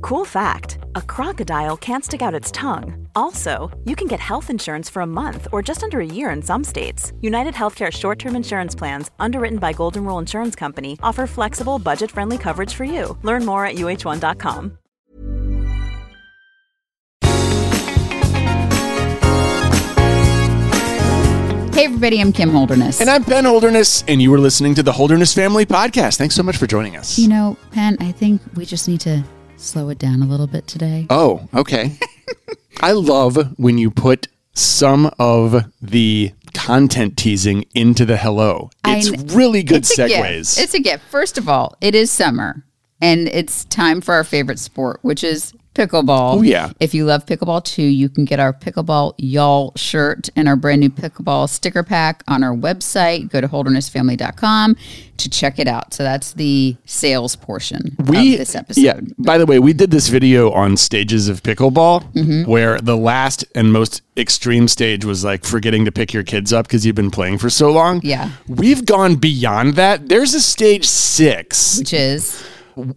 Cool fact a crocodile can't stick out its tongue. Also, you can get health insurance for a month or just under a year in some states. United Healthcare short term insurance plans, underwritten by Golden Rule Insurance Company, offer flexible, budget friendly coverage for you. Learn more at uh1.com. Hey, everybody, I'm Kim Holderness. And I'm Penn Holderness, and you were listening to the Holderness Family Podcast. Thanks so much for joining us. you know, Penn, I think we just need to slow it down a little bit today. oh, okay. I love when you put some of the content teasing into the hello. I It's kn- really good It's a segues. It's a gift. First of all, it is summer, and it's time for our favorite sport, which is pickleball. Oh, yeah. If you love pickleball too, you can get our pickleball y'all shirt and our brand new pickleball sticker pack on our website. Go to holdernessfamily.com to check it out. So that's the sales portion of this episode. Yeah. By the way, we did this video on stages of pickleball Mm-hmm. where the last and most extreme stage was like forgetting to pick your kids up because you've been playing for so long. Yeah. We've gone beyond that. There's a stage six Which is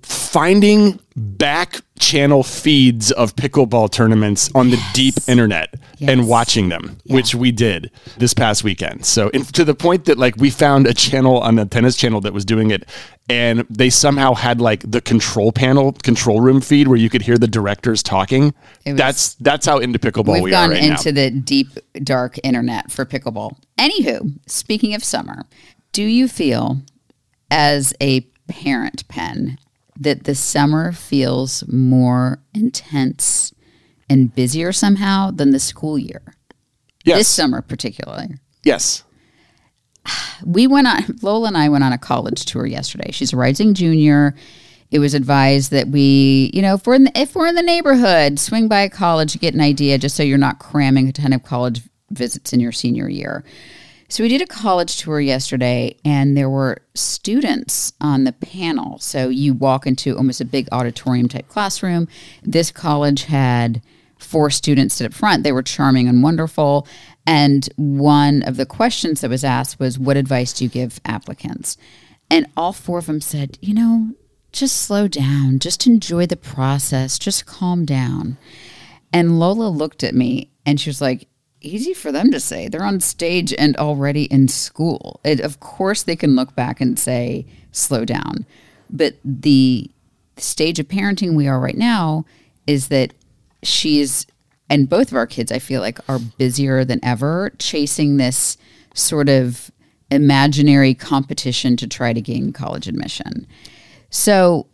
finding back channel feeds of pickleball tournaments on the deep internet and watching them, which we did this past weekend. So, in, to the point that like we found a channel on the tennis channel that was doing it, and they somehow had like the control panel, control room feed where you could hear the directors talking. Was- that's that's how into pickleball We've we gone are right into now. the deep, dark internet for pickleball. Anywho, speaking of summer, do you feel as a parent Penn that the summer feels more intense and busier somehow than the school year? yes, This summer, particularly. yes. we went on Lola and I went on a college tour yesterday. She's a rising junior. It was advised that we, you know, if we're in the, if we're in the neighborhood, swing by a college, get an idea, just so you're not cramming a ton of college visits in your senior year. So we did a college tour yesterday, and there were students on the panel. So you walk into almost a big auditorium type classroom. This college had four students sit up front. They were charming and wonderful. And one of the questions that was asked was, What advice do you give applicants? And all four of them said, You know, just slow down, just enjoy the process, just calm down. And Lola looked at me and she was like, Easy for them to say. They're on stage and already in school. It, of course, they can look back and say, Slow down. But the stage of parenting we are right now is that she's and both of our kids i feel like are busier than ever chasing this sort of imaginary competition to try to gain college admission so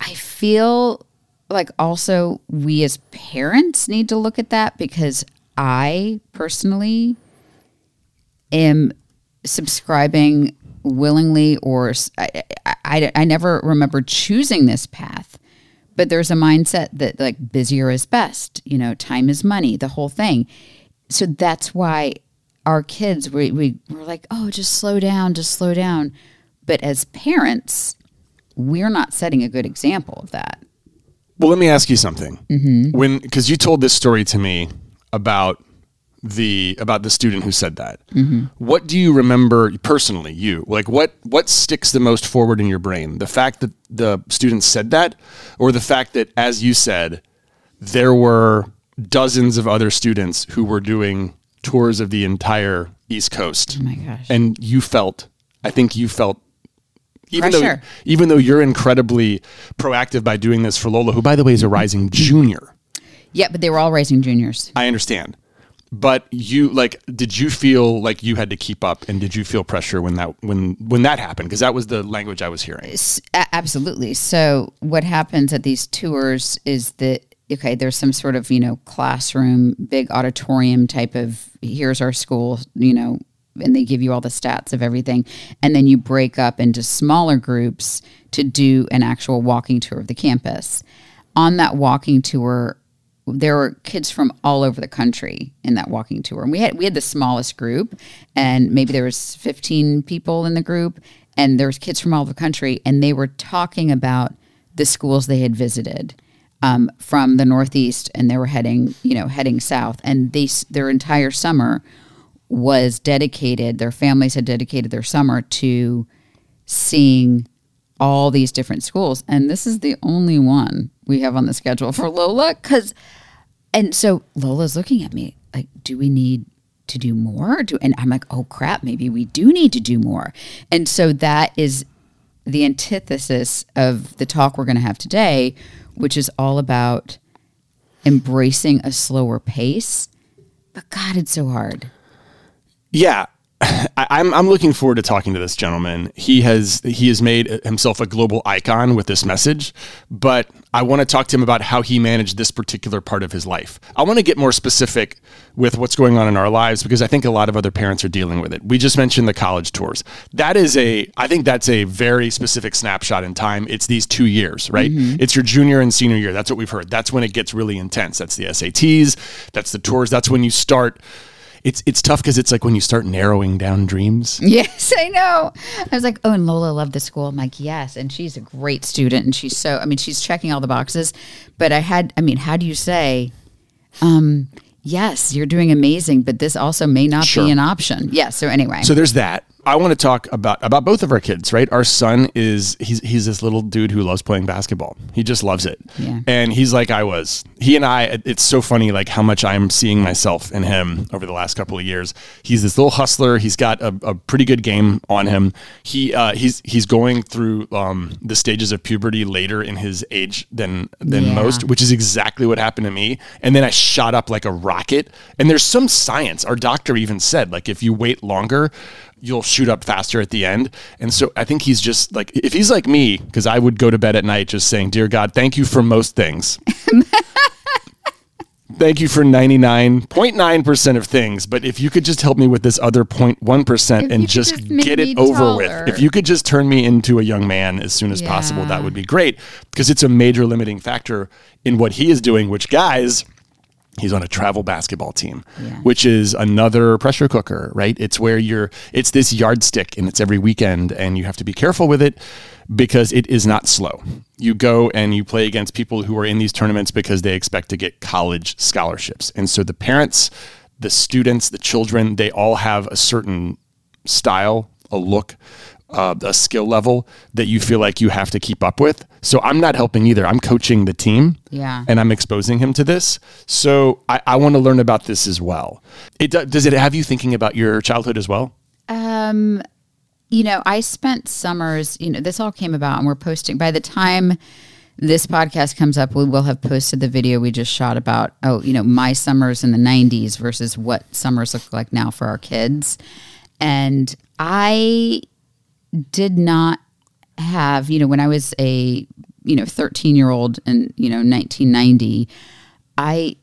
i feel like also we as parents need to look at that because i personally am subscribing willingly or I I never remember choosing this path but there's a mindset that like busier is best you know time is money the whole thing so that's why our kids we, we we're like oh just slow down just slow down but as parents we're not setting a good example of that Well, let me ask you something. Mm-hmm. When because you told this story to me about the about the student who said that. Mm-hmm. What do you remember personally? You like what what sticks the most forward in your brain? The fact that the student said that, or the fact that, as you said, there were dozens of other students who were doing tours of the entire East Coast. oh my gosh and you felt i think you felt even Pressure. though even though you're incredibly proactive by doing this for lola who by the way is a rising junior yeah but they were all raising juniors i understand but you like did you feel like you had to keep up and did you feel pressure when that when when that happened because that was the language i was hearing S- a- absolutely. So what happens at these tours is that okay, there's some sort of you know classroom, big auditorium type of here's our school, you know, and they give you all the stats of everything. And then you break up into smaller groups to do an actual walking tour of the campus. On that walking tour, there were kids from all over the country in that walking tour. And we had we had the smallest group and maybe there was 15 people in the group and there was kids from all over the country and they were talking about the schools they had visited um, from the northeast and they were heading you know heading south and they their entire summer was dedicated their families had dedicated their summer to seeing all these different schools and this is the only one we have on the schedule for lola because and so lola's looking at me like do we need to do more do, and i'm like oh crap maybe we do need to do more and so that is the antithesis of the talk we're going to have today which is all about embracing a slower pace but god it's so hard Yeah. I, I'm I'm looking forward to talking to this gentleman. He has he has made himself a global icon with this message, but I want to talk to him about how he managed this particular part of his life. I want to get more specific with what's going on in our lives because I think a lot of other parents are dealing with it. We just mentioned the college tours. That is a I think that's a very specific snapshot in time. It's these 2 years, right? Mm-hmm. It's your junior and senior year. That's what we've heard. That's when it gets really intense. That's the SATs, that's the tours. That's when you start it's it's tough because it's like when you start narrowing down dreams. Yes, I know. I was like, oh, and Lola loved the school. I'm like, yes, and she's a great student, and she's so. I mean, she's checking all the boxes. But I had, I mean, how do you say, um, yes, you're doing amazing, but this also may not Sure. be an option. Yes. so anyway, So there's that. I want to talk about about both of our kids, right? Our son is he's he's this little dude who loves playing basketball. He just loves it. Yeah. And he's like I was. He and I it's so funny like how much I'm seeing myself in him over the last couple of years. He's this little hustler. He's got a, a pretty good game on him. He uh, he's he's going through um, the stages of puberty later in his age than than Yeah. most, which is exactly what happened to me. And then I shot up like a rocket. And there's some science. Our doctor even said like if you wait longer, you'll shoot up faster at the end. And so I think he's just like if he's like me, because I would go to bed at night just saying, "Dear God, thank you for most things." Thank you for 99.9% of things, but if you could just help me with this other 0.1% If and just, just get it over taller. with. If you could just turn me into a young man as soon as possible, that would be great because it's a major limiting factor in what he is doing, which guys, he's on a travel basketball team, which is another pressure cooker, right? It's where you're, it's this yardstick and it's every weekend and you have to be careful with it because it is not slow. You go and you play against people who are in these tournaments because they expect to get college scholarships. And so the parents, the students, the children, they all have a certain style, a look, uh, a skill level that you feel like you have to keep up with. So I'm not helping either. I'm coaching the team Yeah. and I'm exposing him to this. So I, I want to learn about this as well. It does it have you thinking about your childhood as well? Um, you know, I spent summers, you know, this all came about and we're posting by the time this podcast comes up, we will have posted the video we just shot about, oh, you know, my summers in the 90s versus what summers look like now for our kids. And I did not have, you know, when I was a, you know, 13 year old in, you know, 1990, I,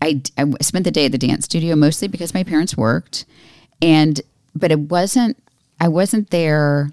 I, I spent the day at the dance studio mostly because my parents worked. And, but it wasn't, I wasn't there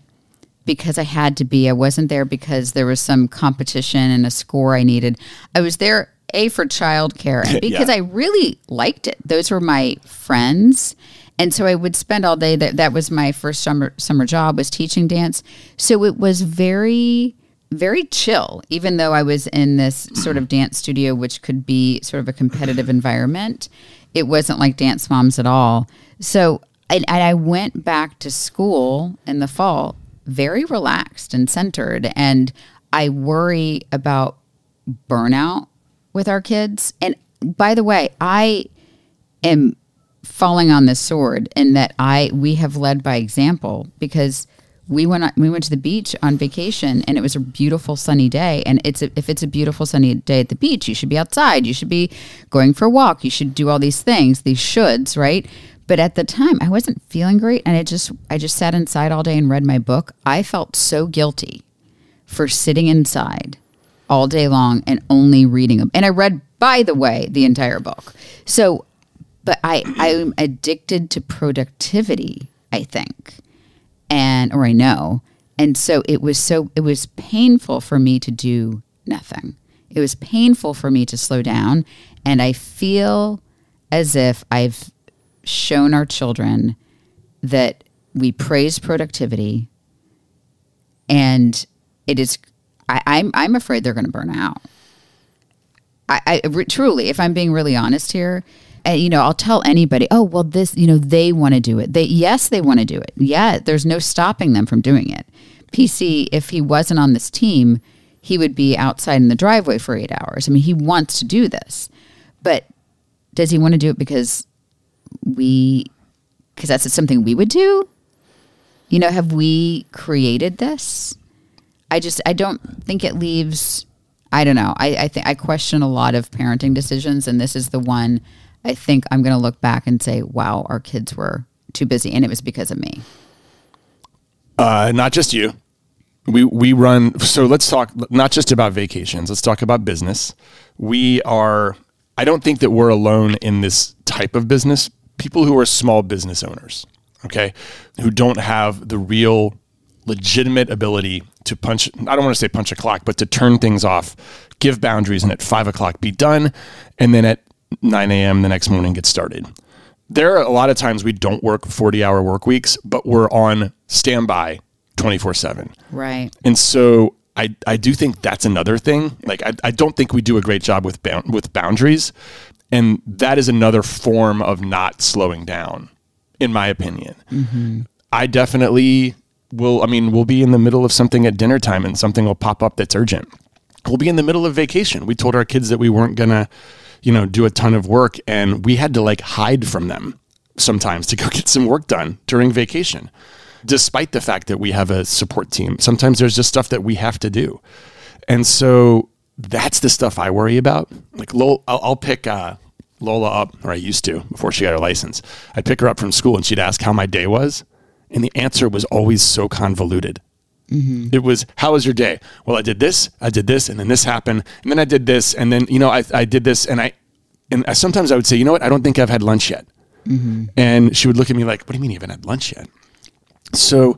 because I had to be. I wasn't there because there was some competition and a score I needed. I was there a for childcare and because I really liked it. Those were my friends. And so I would spend all day that that was my first summer summer job was teaching dance. So it was very very chill even though I was in this sort of dance studio which could be sort of a competitive environment. It wasn't like dance moms at all. So and, and I went back to school in the fall very relaxed and centered. And I worry about burnout with our kids. And by the way, I am falling on this sword in that I we have led by example because we went on, we went to the beach on vacation and it was a beautiful sunny day. And it's a, if it's a beautiful sunny day at the beach you should be outside. You should be going for a walk. You should do all these things these shoulds right? But at the time I wasn't feeling great and I just I just sat inside all day and read my book. I felt so guilty for sitting inside all day long and only reading and I read by the way the entire book. So but I I'm addicted to productivity. I think, and or I know, and so it was so it was painful for me to do nothing. It was painful for me to slow down, and I feel as if I've shown our children that we praise productivity, and it is. I, I'm I'm afraid they're going to burn out. I, I truly, if I'm being really honest here, uh, you know, I'll tell anybody, oh, well, this, you know, they want to do it. They, yes, they want to do it. Yeah, there's no stopping them from doing it. PC, if he wasn't on this team, he would be outside in the driveway for eight hours. I mean, he wants to do this, but does he want to do it because we, because that's something we would do? You know, have we created this? I just, I don't think it leaves I don't know. I, I think I question a lot of parenting decisions, and this is the one I think I'm going to look back and say, "Wow, our kids were too busy, and it was because of me." Uh, not just you. We we run. So let's talk not just about vacations. Let's talk about business. We are. I don't think that we're alone in this type of business. People who are small business owners, okay, who don't have the real legitimate ability to punch, I don't want to say punch a clock, but to turn things off, give boundaries, and at five o'clock be done. And then at 9 a.m. the next morning get started. There are a lot of times we don't work 40 hour work weeks, but we're on standby 24 7. Right. And so I, I do think that's another thing. Like, I, I don't think we do a great job with, with boundaries. And that is another form of not slowing down, in my opinion. Mm-hmm. I definitely will I mean, we'll be in the middle of something at dinner time and something will pop up that's urgent. We'll be in the middle of vacation. We told our kids that we weren't gonna, you know, do a ton of work and we had to like hide from them sometimes to go get some work done during vacation. Despite the fact that we have a support team, sometimes there's just stuff that we have to do. And so that's the stuff I worry about. Like I'll, I'll pick uh, Lola up, or I used to before she got her license. I'd pick her up from school and she'd ask how my day was. And the answer was always so convoluted. Mm-hmm. It was, how was your day? Well, I did this, I did this, and then this happened, and then I did this, and then, you know, I, I did this, and I, and I, sometimes I would say, you know what, I don't think I've had lunch yet. Mm-hmm. And she would look at me like, what do you mean you haven't had lunch yet? So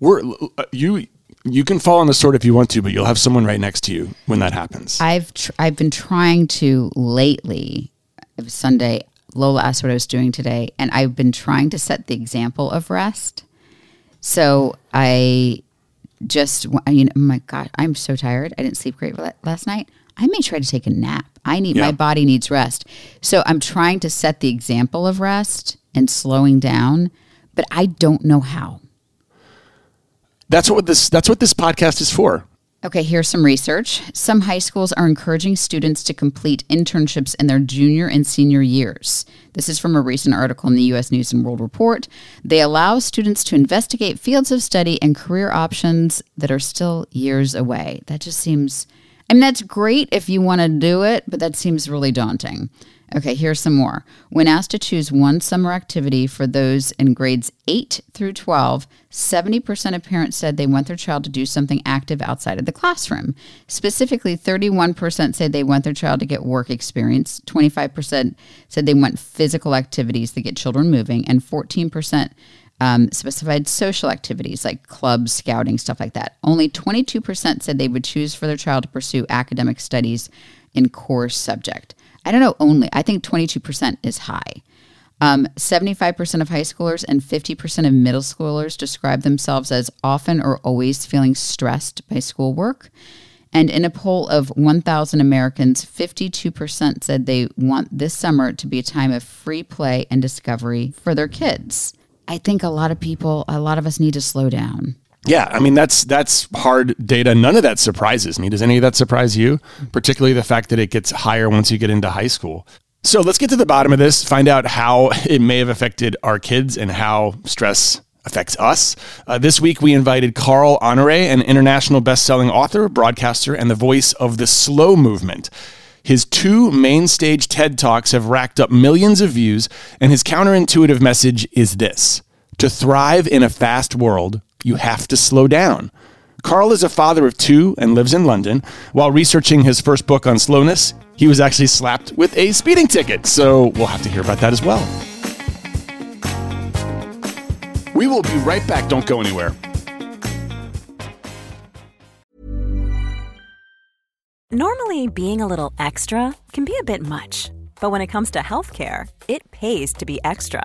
we're, uh, you, you can fall on the sword if you want to, but you'll have someone right next to you when that happens. I've, tr- I've been trying to lately, it was Sunday, Lola asked what I was doing today, and I've been trying to set the example of rest. So I just, I mean, oh my God, I'm so tired. I didn't sleep great last night. I may try to take a nap. I need, yeah. my body needs rest. So I'm trying to set the example of rest and slowing down, but I don't know how. That's what this, that's what this podcast is for. Okay, here's some research. Some high schools are encouraging students to complete internships in their junior and senior years. This is from a recent article in the US News and World Report. They allow students to investigate fields of study and career options that are still years away. That just seems I mean that's great if you want to do it, but that seems really daunting. Okay, here's some more. When asked to choose one summer activity for those in grades 8 through 12, 70% of parents said they want their child to do something active outside of the classroom. Specifically, 31% said they want their child to get work experience, 25% said they want physical activities that get children moving, and 14% um, specified social activities like clubs, scouting, stuff like that. Only 22% said they would choose for their child to pursue academic studies in core subject. I don't know only. I think 22% is high. Um, 75% of high schoolers and 50% of middle schoolers describe themselves as often or always feeling stressed by schoolwork. And in a poll of 1,000 Americans, 52% said they want this summer to be a time of free play and discovery for their kids. I think a lot of people, a lot of us need to slow down. Yeah, I mean that's that's hard data. None of that surprises me. Does any of that surprise you? Particularly the fact that it gets higher once you get into high school. So let's get to the bottom of this, find out how it may have affected our kids and how stress affects us. Uh, this week, we invited Carl Honoré, an international best-selling author, broadcaster, and the voice of the slow movement. His two main stage TED Talks have racked up millions of views, and his counterintuitive message is this To thrive in a fast world, you have to slow down. Carl is a father of two and lives in London. While researching his first book on slowness, he was actually slapped with a speeding ticket. So we'll have to hear about that as well. We will be right back. Don't go anywhere. Normally, being a little extra can be a bit much, but when it comes to healthcare, it pays to be extra.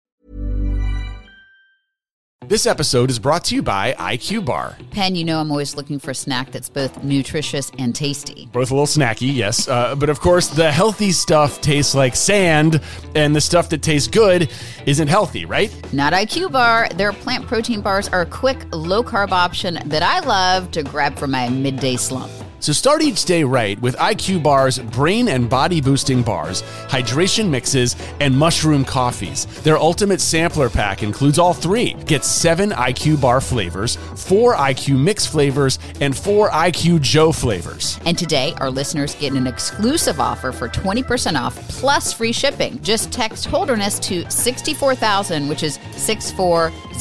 This episode is brought to you by IQ Bar. Penn, you know I'm always looking for a snack that's both nutritious and tasty. Both a little snacky, yes. Uh, but of course, the healthy stuff tastes like sand, and the stuff that tastes good isn't healthy, right? Not IQ Bar. Their plant protein bars are a quick, low carb option that I love to grab for my midday slump. So start each day right with IQ Bar's brain and body boosting bars, hydration mixes, and mushroom coffees. Their ultimate sampler pack includes all three. Get seven IQ Bar flavors, four IQ Mix flavors, and four IQ Joe flavors. And today, our listeners get an exclusive offer for 20% off plus free shipping. Just text Holderness to 64000, which is 64000.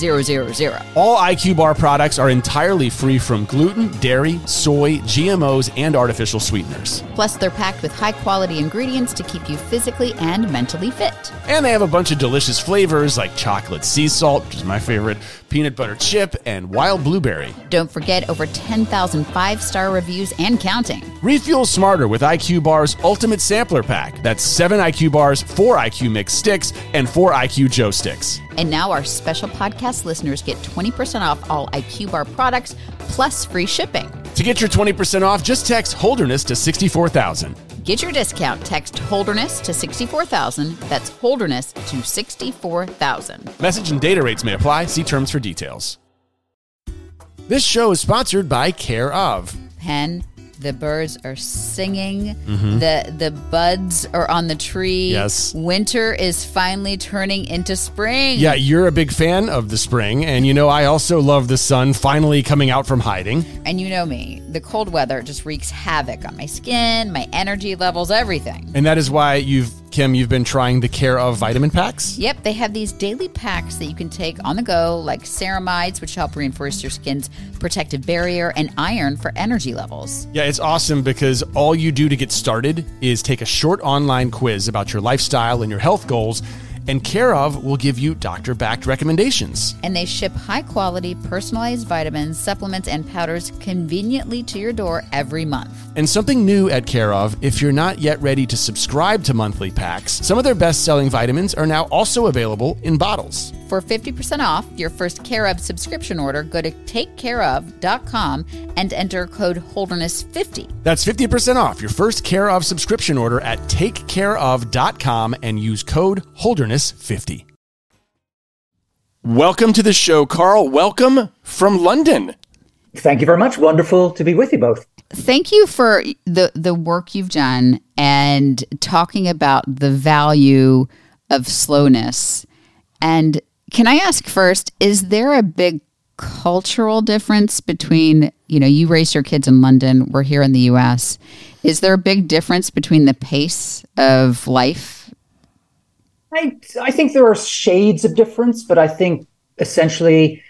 All IQ Bar products are entirely free from gluten, dairy, soy, GMOs, and artificial sweeteners. Plus, they're packed with high quality ingredients to keep you physically and mentally fit. And they have a bunch of delicious flavors like chocolate sea salt, which is my favorite, peanut butter chip, and wild blueberry. Don't forget over 10,000 five star reviews and counting. Refuel smarter with IQ Bar's Ultimate Sampler Pack. That's seven IQ Bars, four IQ Mix sticks, and four IQ Joe sticks. And now our special podcast listeners get 20% off all IQ Bar products plus free shipping. To get your 20% off, just text Holderness to 64,000. Get your discount. Text Holderness to 64,000. That's Holderness to 64,000. Message and data rates may apply. See terms for details. This show is sponsored by Care of. Penn, the birds are singing. Mm-hmm. The the buds are on the tree. Yes. Winter is finally turning into spring. Yeah, you're a big fan of the spring, and you know I also love the sun finally coming out from hiding. And you know me, the cold weather just wreaks havoc on my skin, my energy levels, everything. And that is why you've Kim, you've been trying the Care of vitamin packs. Yep, they have these daily packs that you can take on the go, like ceramides, which help reinforce your skin's protective barrier, and iron for energy levels. Yeah, it's awesome because all you do to get started is take a short online quiz about your lifestyle and your health goals, and Care of will give you doctor backed recommendations. And they ship high quality, personalized vitamins, supplements, and powders conveniently to your door every month. And something new at Care of, if you're not yet ready to subscribe to monthly packs, some of their best selling vitamins are now also available in bottles. For 50% off your first Care of subscription order, go to takecareof.com and enter code Holderness50. That's 50% off your first Care of subscription order at takecareof.com and use code Holderness50. Welcome to the show, Carl. Welcome from London. Thank you very much. Wonderful to be with you both. Thank you for the, the work you've done and talking about the value of slowness. And can I ask first, is there a big cultural difference between, you know, you raised your kids in London, we're here in the US. Is there a big difference between the pace of life? I, I think there are shades of difference, but I think essentially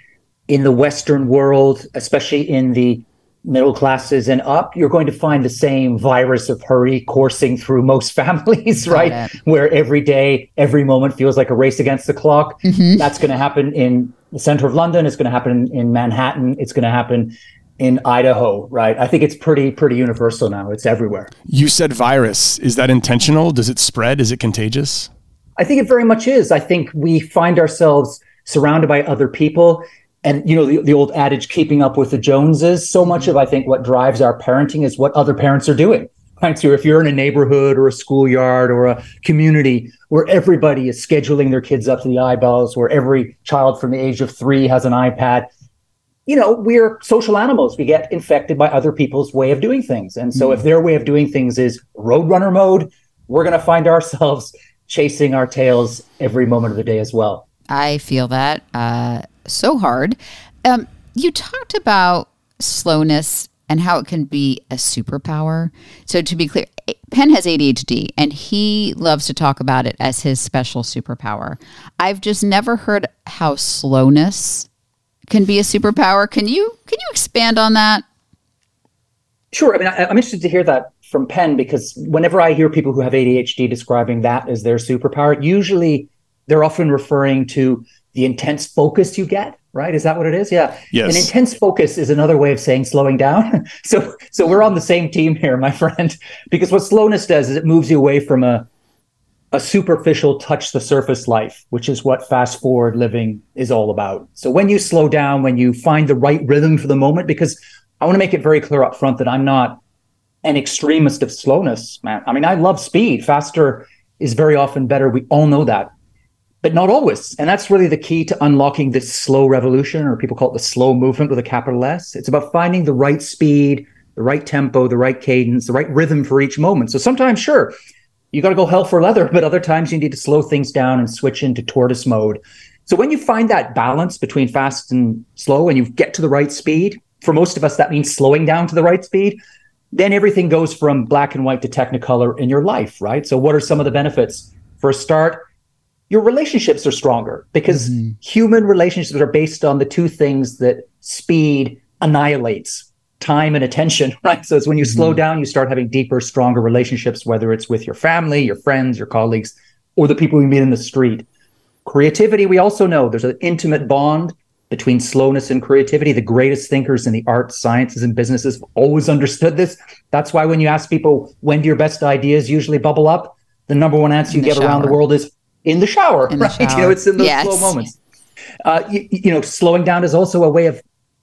in the Western world, especially in the middle classes and up, you're going to find the same virus of hurry coursing through most families, right? it. Where every day, every moment feels like a race against the clock. Mm-hmm. That's going to happen in the center of London. It's going to happen in Manhattan. It's going to happen in Idaho, right? I think it's pretty, pretty universal now. It's everywhere. You said virus. Is that intentional? Does it spread? Is it contagious? I think it very much is. I think we find ourselves surrounded by other people. And, you know, the, the old adage, keeping up with the Joneses, so much of, I think, what drives our parenting is what other parents are doing. Right. So if you're in a neighborhood or a schoolyard or a community where everybody is scheduling their kids up to the eyeballs, where every child from the age of three has an iPad, you know, we're social animals. We get infected by other people's way of doing things. And so if their way of doing things is roadrunner mode, we're going to find ourselves chasing our tails every moment of the day as well. I feel that uh, so hard. Um, you talked about slowness and how it can be a superpower. So, to be clear, Penn has ADHD and he loves to talk about it as his special superpower. I've just never heard how slowness can be a superpower. Can you can you expand on that? Sure. I mean, I, I'm interested to hear that from Penn because whenever I hear people who have ADHD describing that as their superpower, usually they're often referring to the intense focus you get right? Is that what it is? Yeah. Yes. an intense focus is another way of saying slowing down. So so we're on the same team here my friend because what slowness does is it moves you away from a a superficial touch the surface life which is what fast forward living is all about. So when you slow down when you find the right rhythm for the moment because i want to make it very clear up front that i'm not an extremist of slowness man. I mean i love speed. Faster is very often better. We all know that but not always. And that's really the key to unlocking this slow revolution, or people call it the slow movement with a capital S. It's about finding the right speed, the right tempo, the right cadence, the right rhythm for each moment. So sometimes, sure, you got to go hell for leather, but other times you need to slow things down and switch into tortoise mode. So when you find that balance between fast and slow and you get to the right speed, for most of us, that means slowing down to the right speed. Then everything goes from black and white to technicolor in your life, right? So, what are some of the benefits? For a start, your relationships are stronger because mm-hmm. human relationships are based on the two things that speed annihilates time and attention, right? So it's when you slow mm-hmm. down, you start having deeper, stronger relationships, whether it's with your family, your friends, your colleagues, or the people you meet in the street. Creativity, we also know there's an intimate bond between slowness and creativity. The greatest thinkers in the arts, sciences, and businesses have always understood this. That's why when you ask people, when do your best ideas usually bubble up? The number one answer you the get around the world is in the shower, In the right? You know, it's in those Yes. slow moments. Uh, you, you know, slowing down is also a way of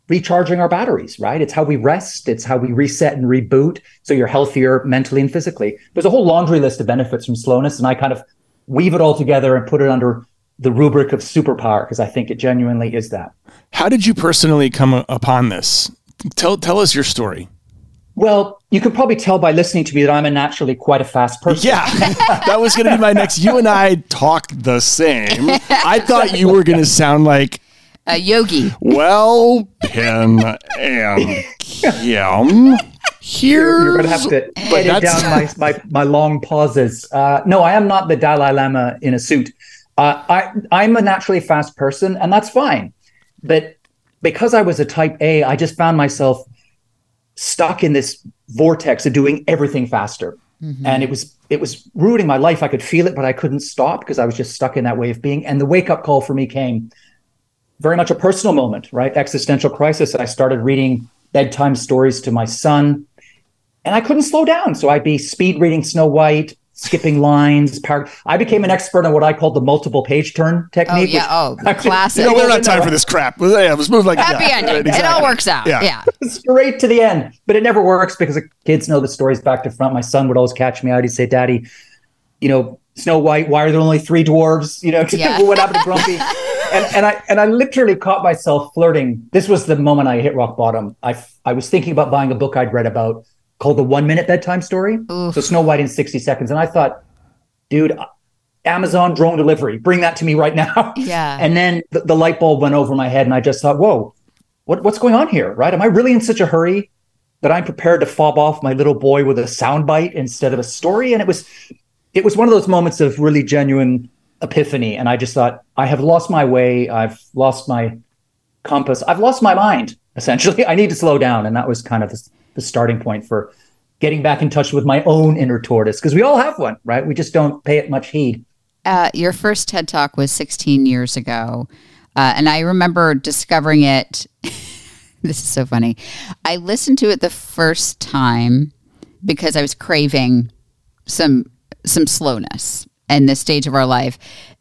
recharging our batteries, right? It's how we rest, it's how we reset and reboot. So you're healthier mentally and physically. There's a whole laundry list of benefits from slowness, and I kind of weave it all together and put it under the rubric of superpower because I think it genuinely is that. How did you personally come upon this? Tell tell us your story. Well, you can probably tell by listening to me that I'm a naturally quite a fast person. Yeah, that was going to be my next. You and I talk the same. I thought you were going to sound like, A yogi. well, Penn and Kim. Here, You're going to have to edit that's- down my, my, my long pauses. Uh, no, I am not the Dalai Lama in a suit. Uh, I, I'm a naturally fast person, and that's fine. But because I was a type A, I just found myself stuck in this vortex of doing everything faster. Mm-hmm. And it was it was ruining my life. I could feel it, but I couldn't stop because I was just stuck in that way of being. And the wake up call for me came very much a personal moment, right? Existential crisis. I started reading bedtime stories to my son, and I couldn't slow down. So I'd be speed reading Snow White, skipping lines. Par- I became an expert on what I called the multiple page turn Oh technique. yeah. Oh, which- classic. you know, we don't have time for this crap. Yeah, let's move like Happy yeah, ending. right, It all works out. Yeah. Yeah. straight to the end. But it never works because the kids know the stories back to front. My son would always catch me out. He'd say, Daddy, you know, Snow White, why are there only three dwarves? You know, Yeah. what happened to Grumpy? and, and I and I literally caught myself flirting. This was the moment I hit rock bottom. I, f- I was thinking about buying a book I'd read about called The One Minute Bedtime Story. So Snow White in 60 seconds. And I thought, dude, Amazon drone delivery, bring that to me right now. Yeah. And then the, the light bulb went over my head and I just thought, whoa, what, what's going on here? Right? Am I really in such a hurry that I'm prepared to fob off my little boy with a soundbite instead of a story? And it was it was one of those moments of really genuine epiphany. And I just thought, I have lost my way. I've lost my compass. I've lost my mind, essentially. I need to slow down. And that was kind of the, starting point for getting back in touch with my own inner tortoise, because we all have one, right? We just don't pay it much heed. Uh, your first TED Talk was 16 years ago. Uh, and I remember discovering it. this is so funny. I listened to it the first time because I was craving some some slowness in this stage of our life.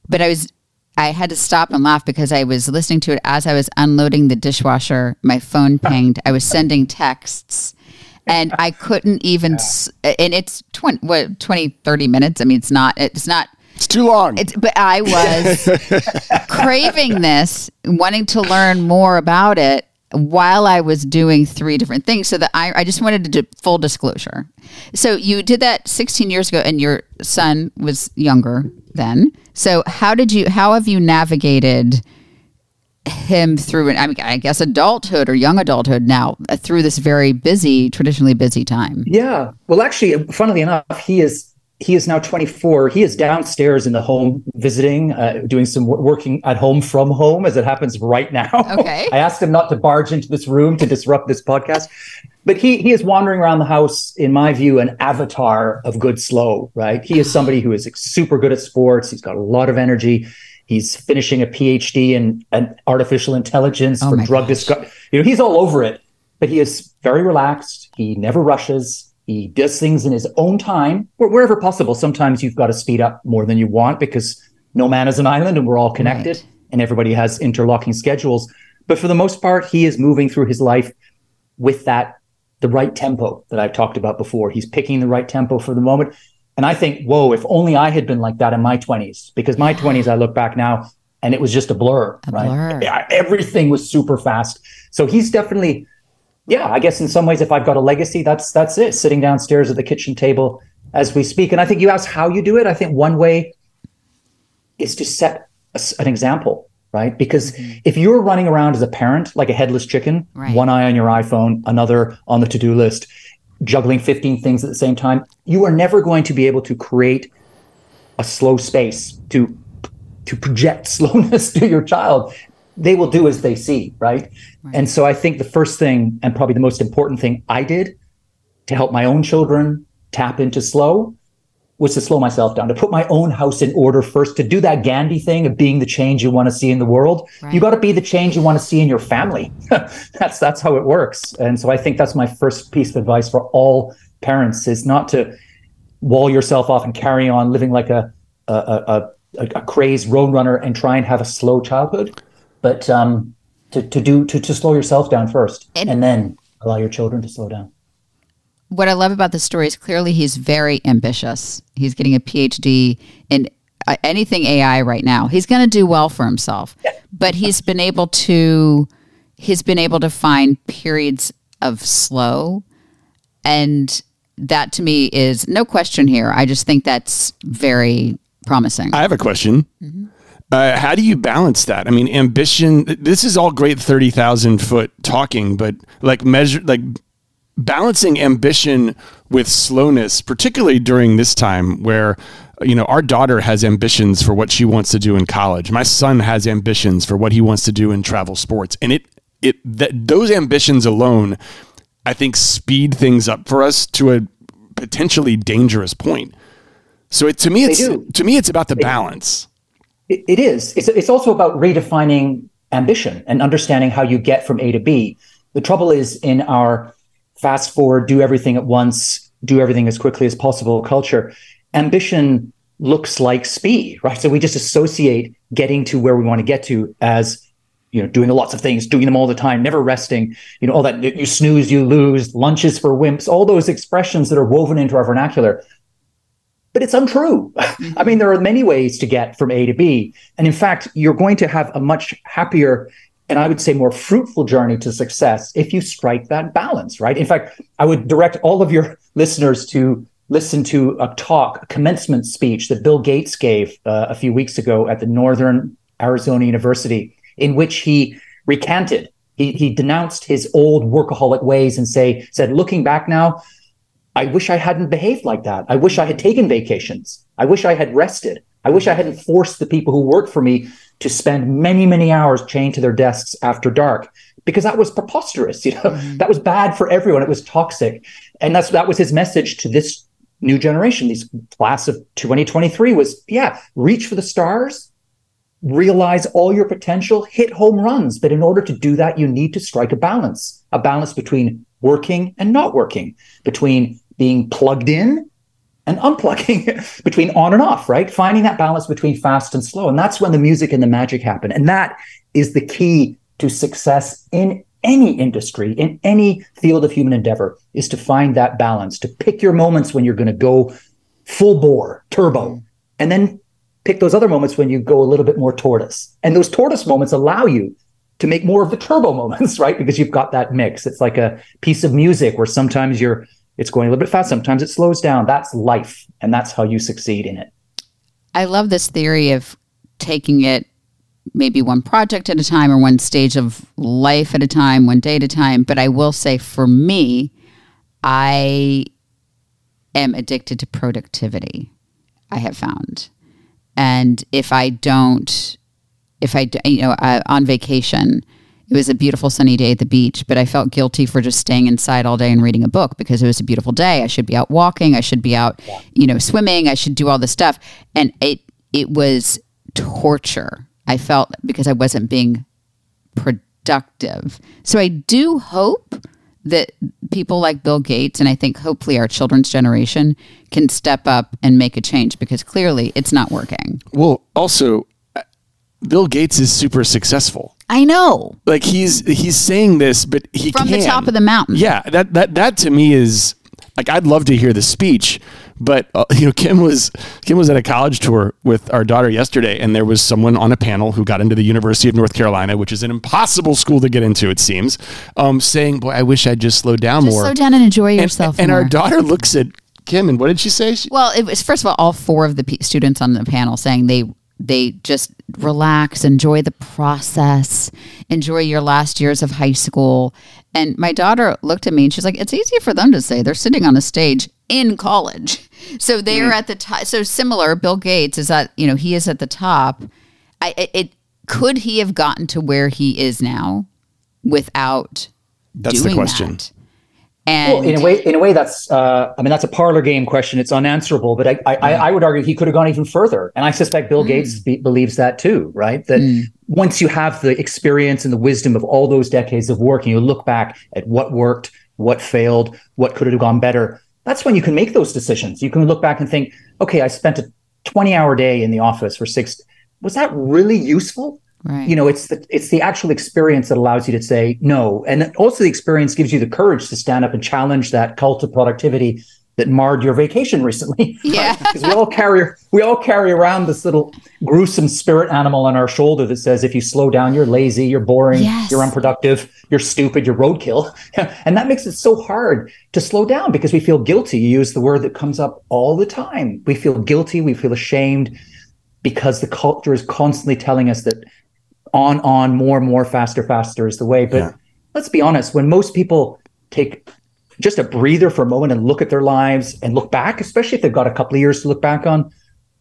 But I was I had to stop and laugh because I was listening to it as I was unloading the dishwasher. My phone pinged. I was sending texts and I couldn't even s and it's 20 what 20 30 minutes. I mean it's not it's not It's too long. it's, but I was craving this, wanting to learn more about it while I was doing three different things. So that I, I just wanted to do full disclosure. So you did that 16 years ago, and your son was younger then. So how did you how have you navigated him through I mean I guess adulthood or young adulthood now uh, through this very busy traditionally busy time? Yeah. Well, actually, funnily enough, he is he is now 24. He is downstairs in the home visiting, uh, doing some w- working at home from home, as it happens right now. Okay. I asked him not to barge into this room to disrupt this podcast, but he he is wandering around the house, in my view, an avatar of good slow. Right. He is somebody who is super good at sports. He's got a lot of energy. He's finishing a PhD in, in artificial intelligence Oh for drug discovery. You know, he's all over it, but he is very relaxed. He never rushes. He does things in his own time, where- wherever possible. Sometimes you've got to speed up more than you want because no man is an island and we're all connected Right. and everybody has interlocking schedules. But for the most part, he is moving through his life with that the right tempo that I've talked about before. He's picking the right tempo for the moment. And I think, whoa, if only I had been like that in my 20s, because my 20s, I look back now and it was just a blur, A right? blur. Yeah, everything was super fast. So he's definitely, yeah, I guess in some ways, if I've got a legacy, that's that's it. Sitting downstairs at the kitchen table as we speak. And I think you asked how you do it. I think one way is to set a an example, right? Because mm-hmm. if you're running around as a parent like a headless chicken, Right. one eye on your iPhone, another on the to-do list, juggling 15 things at the same time, you are never going to be able to create a slow space to to project slowness to your child. They will do as they see, right? And so I think the first thing and probably the most important thing I did to help my own children tap into slow was to slow myself down, to put my own house in order first, to do that Gandhi thing of being the change you want to see in the world. Right. You got to be the change you want to see in your family. that's that's how it works. And so I think that's my first piece of advice for all parents is not to wall yourself off and carry on living like a a, a, a, a crazed roadrunner and try and have a slow childhood, but um, to, to do to, to slow yourself down first And- and then allow your children to slow down. What I love about the story is clearly he's very ambitious. He's getting a PhD in uh, anything AI right now. He's going to do well for himself, but he's been able to he's been able to find periods of slow, and that to me is no question here. I just think that's very promising. I have a question. Uh, how do you balance that? I mean, ambition. This is all great, thirty thousand foot talking, but like measure, like balancing ambition with slowness, particularly during this time where you know our daughter has ambitions for what she wants to do in college. My son has ambitions for what he wants to do in travel sports, and it it that those ambitions alone, I think, speed things up for us to a potentially dangerous point. So it, to me, it's to me, it's about the balance. It, it is. It's, it's also about redefining ambition and understanding how you get from A to B. The trouble is in our fast forward, do everything at once, do everything as quickly as possible culture. Ambition looks like speed, right? So we just associate getting to where we want to get to as you know doing lots of things, doing them all the time, never resting. You know all that you snooze, you lose, lunches for wimps, all those expressions that are woven into our vernacular but it's untrue. Mm-hmm. I mean, there are many ways to get from A to B. And in fact, you're going to have a much happier and I would say more fruitful journey to success if you strike that balance, right? In fact, I would direct all of your listeners to listen to a talk, a commencement speech that Bill Gates gave uh, a few weeks ago at the Northern Arizona University, in which he recanted. He, he denounced his old workaholic ways and say said, looking back now, I wish I hadn't behaved like that. I wish I had taken vacations. I wish I had rested. I wish I hadn't forced the people who work for me to spend many, many hours chained to their desks after dark because that was preposterous. You know, mm-hmm. that was bad for everyone. It was toxic. And that's, that was his message to this new generation, these class of 2023 was, yeah, reach for the stars, realize all your potential, hit home runs. But in order to do that, you need to strike a balance, a balance between working and not working, between being plugged in and unplugging, between on and off, right? Finding that balance between fast and slow. And that's when the music and the magic happen. And that is the key to success in any industry, in any field of human endeavor, is to find that balance, to pick your moments when you're going to go full bore, turbo, and then pick those other moments when you go a little bit more tortoise. And those tortoise moments allow you to make more of the turbo moments, right? Because you've got that mix. It's like a piece of music where sometimes you're it's going a little bit fast, sometimes it slows down. That's life, and that's how you succeed in it. I love this theory of taking it maybe one project at a time or one stage of life at a time, one day at a time. But I will say for me, I am addicted to productivity, I have found. And if I don't, if I, you know, uh, on vacation, it was a beautiful sunny day at the beach, but I felt guilty for just staying inside all day and reading a book because it was a beautiful day. I should be out walking. I should be out, you know, swimming. I should do all this stuff. And it, it was torture. I felt because I wasn't being productive. So I do hope that people like Bill Gates and I think hopefully our children's generation can step up and make a change because clearly it's not working. Well, also, uh, Bill Gates is super successful. I know. Like he's he's saying this, but he From the top of the mountain. Yeah, that that that to me is like I'd love to hear the speech, but uh, you know Kim was Kim was at a college tour with our daughter yesterday, and there was someone on a panel who got into the University of North Carolina, which is an impossible school to get into, it seems, um, saying, "Boy, I wish I'd just slowed down Just more." slow down and enjoy and, yourself. and more. our daughter looks at Kim, and what did she say? She, Well, it was first of all all four of the p- students on the panel saying they they just relax, enjoy the process, enjoy your last years of high school. And my daughter looked at me and she's like, "It's easy for them to say. They're sitting on a stage in college, so they are mm. at the top. So similar. Bill Gates is at you know he is at the top. I it, it could he have gotten to where he is now without That's the question. that? And Well, in a way, in a way, that's uh, I mean, that's a parlor game question. It's unanswerable, but I, I, I, mm. I would argue he could have gone even further, and I suspect Bill mm. Gates be, believes that too. Right? That mm. once you have the experience and the wisdom of all those decades of work, and you look back at what worked, what failed, what could have gone better. That's when you can make those decisions. You can look back and think, okay, I spent a twenty-hour day in the office for six. Was that really useful? Right. you know it's the it's the actual experience that allows you to say no and also the experience gives you the courage to stand up and challenge that cult of productivity that marred your vacation recently Yeah. because we all carry we all carry around this little gruesome spirit animal on our shoulder that says if you slow down you're lazy you're boring Yes. you're unproductive you're stupid you're roadkill and that makes it so hard to slow down because we feel guilty you use the word that comes up all the time we feel guilty we feel ashamed because the culture is constantly telling us that on, on, more, more, faster, faster is the way. But Yeah. let's be honest, when most people take just a breather for a moment and look at their lives and look back, especially if they've got a couple of years to look back on,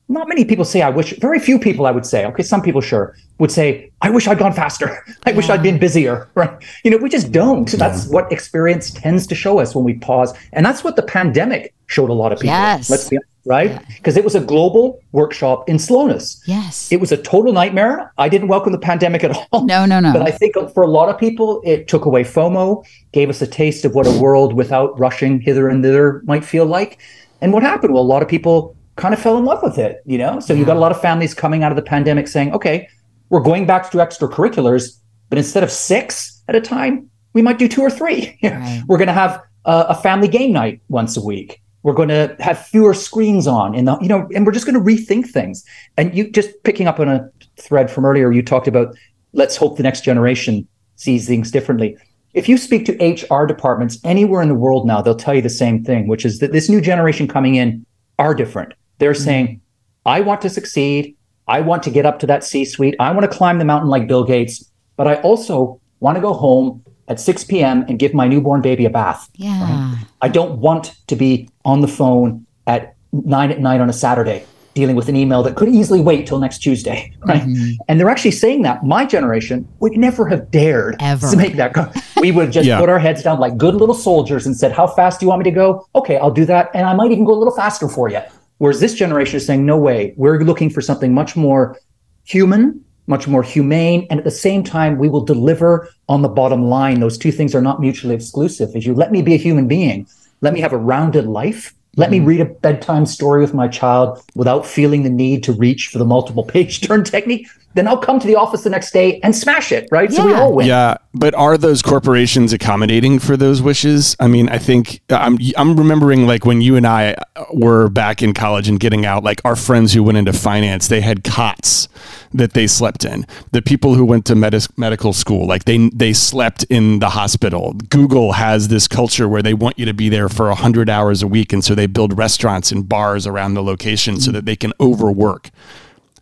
not many people say, I wish, very few people I would say, okay, some people sure would say, I wish I'd gone faster. I wish I'd been busier, right? You know, we just don't. That's what experience tends to show us when we pause. And that's what the pandemic showed a lot of people. Yes. Let's be honest, right? Because it was a global workshop in slowness. yes. It was a total nightmare. I didn't welcome the pandemic at all. no, no, no. But I think for a lot of people, it took away FOMO, gave us a taste of what a world without rushing hither and thither might feel like. And what happened? Well, a lot of people kind of fell in love with it, you know? So you got a lot of families coming out of the pandemic saying, okay, we're going back to extracurriculars, but instead of six at a time, we might do two or three. Right. We're going to have a, a family game night once a week. We're going to have fewer screens on in the, you know, and we're just going to rethink things. And you just picking up on a thread from earlier, you talked about let's hope the next generation sees things differently. If you speak to HR departments anywhere in the world now, they'll tell you the same thing, which is that this new generation coming in are different. They're mm-hmm. saying, I want to succeed. I want to get up to that C suite. I want to climb the mountain like Bill Gates, but I also want to go home at 6 p.m. and give my newborn baby a bath. yeah. I don't want to be on the phone at nine at night on a Saturday dealing with an email that could easily wait till next Tuesday. Right. Mm-hmm. And they're actually saying that my generation would never have dared Ever. to make that. co- We would just Yeah. put our heads down like good little soldiers and said, How fast do you want me to go? Okay, I'll do that. And I might even go a little faster for you. Whereas this generation is saying, No way. We're looking for something much more human, much more humane. And at the same time, we will deliver on the bottom line. Those two things are not mutually exclusive. As you let me be a human being, let me have a rounded life. Let me mm-hmm. read a bedtime story with my child without feeling the need to reach for the multiple page turn technique. Then I'll come to the office the next day and smash it, right? So we all win. Yeah, but are those corporations accommodating for those wishes? I mean, I think I'm I'm remembering like when you and I uh, were back in college and getting out, like our friends who went into finance, they had cots that they slept in. The people who went to med- medical school, like they they slept in the hospital. Google has this culture where they want you to be there for 100 hours a week and so they build restaurants and bars around the location so mm. that they can overwork.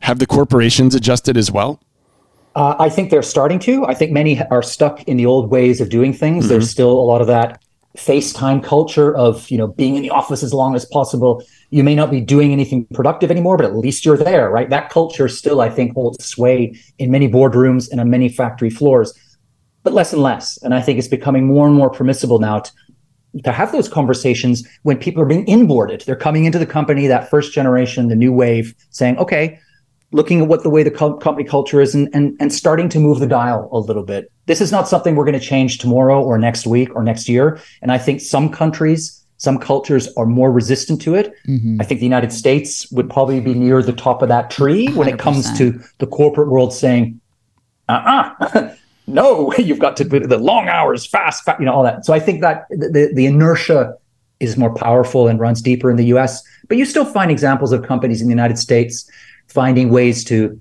Have the corporations adjusted as well? Uh, I think they're starting to. I think many are stuck in the old ways of doing things. Mm-hmm. There's still a lot of that face time culture of you know being in the office as long as possible. You may not be doing anything productive anymore, but at least you're there, right? That culture still, I think, holds sway in many boardrooms and on many factory floors, but less and less. And I think it's becoming more and more permissible now to, to have those conversations when people are being inboarded. They're coming into the company, that first generation, the new wave, saying, "Okay, looking at what the way the co- company culture is and, and, and starting to move the dial a little bit. This is not something we're going to change tomorrow or next week or next year. And I think some countries, some cultures are more resistant to it. Mm-hmm. I think the United States would probably be near the top of that tree 100%. when it comes to the corporate world saying, uh-uh, no, you've got to the long hours, fast, fast, you know, all that. So I think that the, the inertia is more powerful and runs deeper in the US. But you still find examples of companies in the United States finding ways to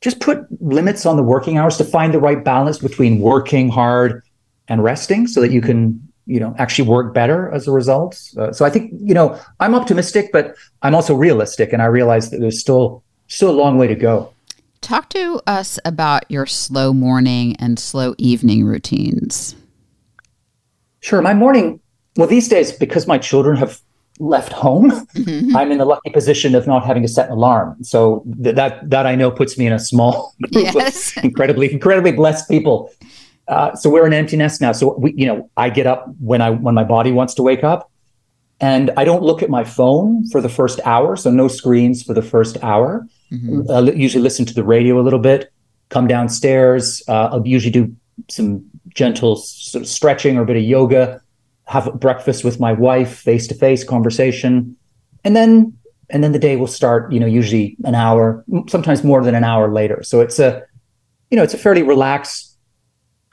just put limits on the working hours to find the right balance between working hard and resting so that you can you know actually work better as a result. Uh, so i think you know i'm optimistic but i'm also realistic and i realize that there's still still a long way to go. Talk to us about your slow morning and slow evening routines. Sure. My morning well these days because my children have left home, mm-hmm. I'm in the lucky position of not having to set an alarm. So th- that that I know puts me in a small group yes. of incredibly incredibly blessed people. Uh, so we're an empty nest now. So we, you know, I get up when I when my body wants to wake up, and I don't look at my phone for the first hour. So no screens for the first hour. Mm-hmm. I usually listen to the radio a little bit. Come downstairs. Uh, I'll usually do some gentle sort of stretching or a bit of yoga have breakfast with my wife, face to face conversation, and then and then the day will start. You know, usually an hour, sometimes more than an hour later. So it's a you know it's a fairly relaxed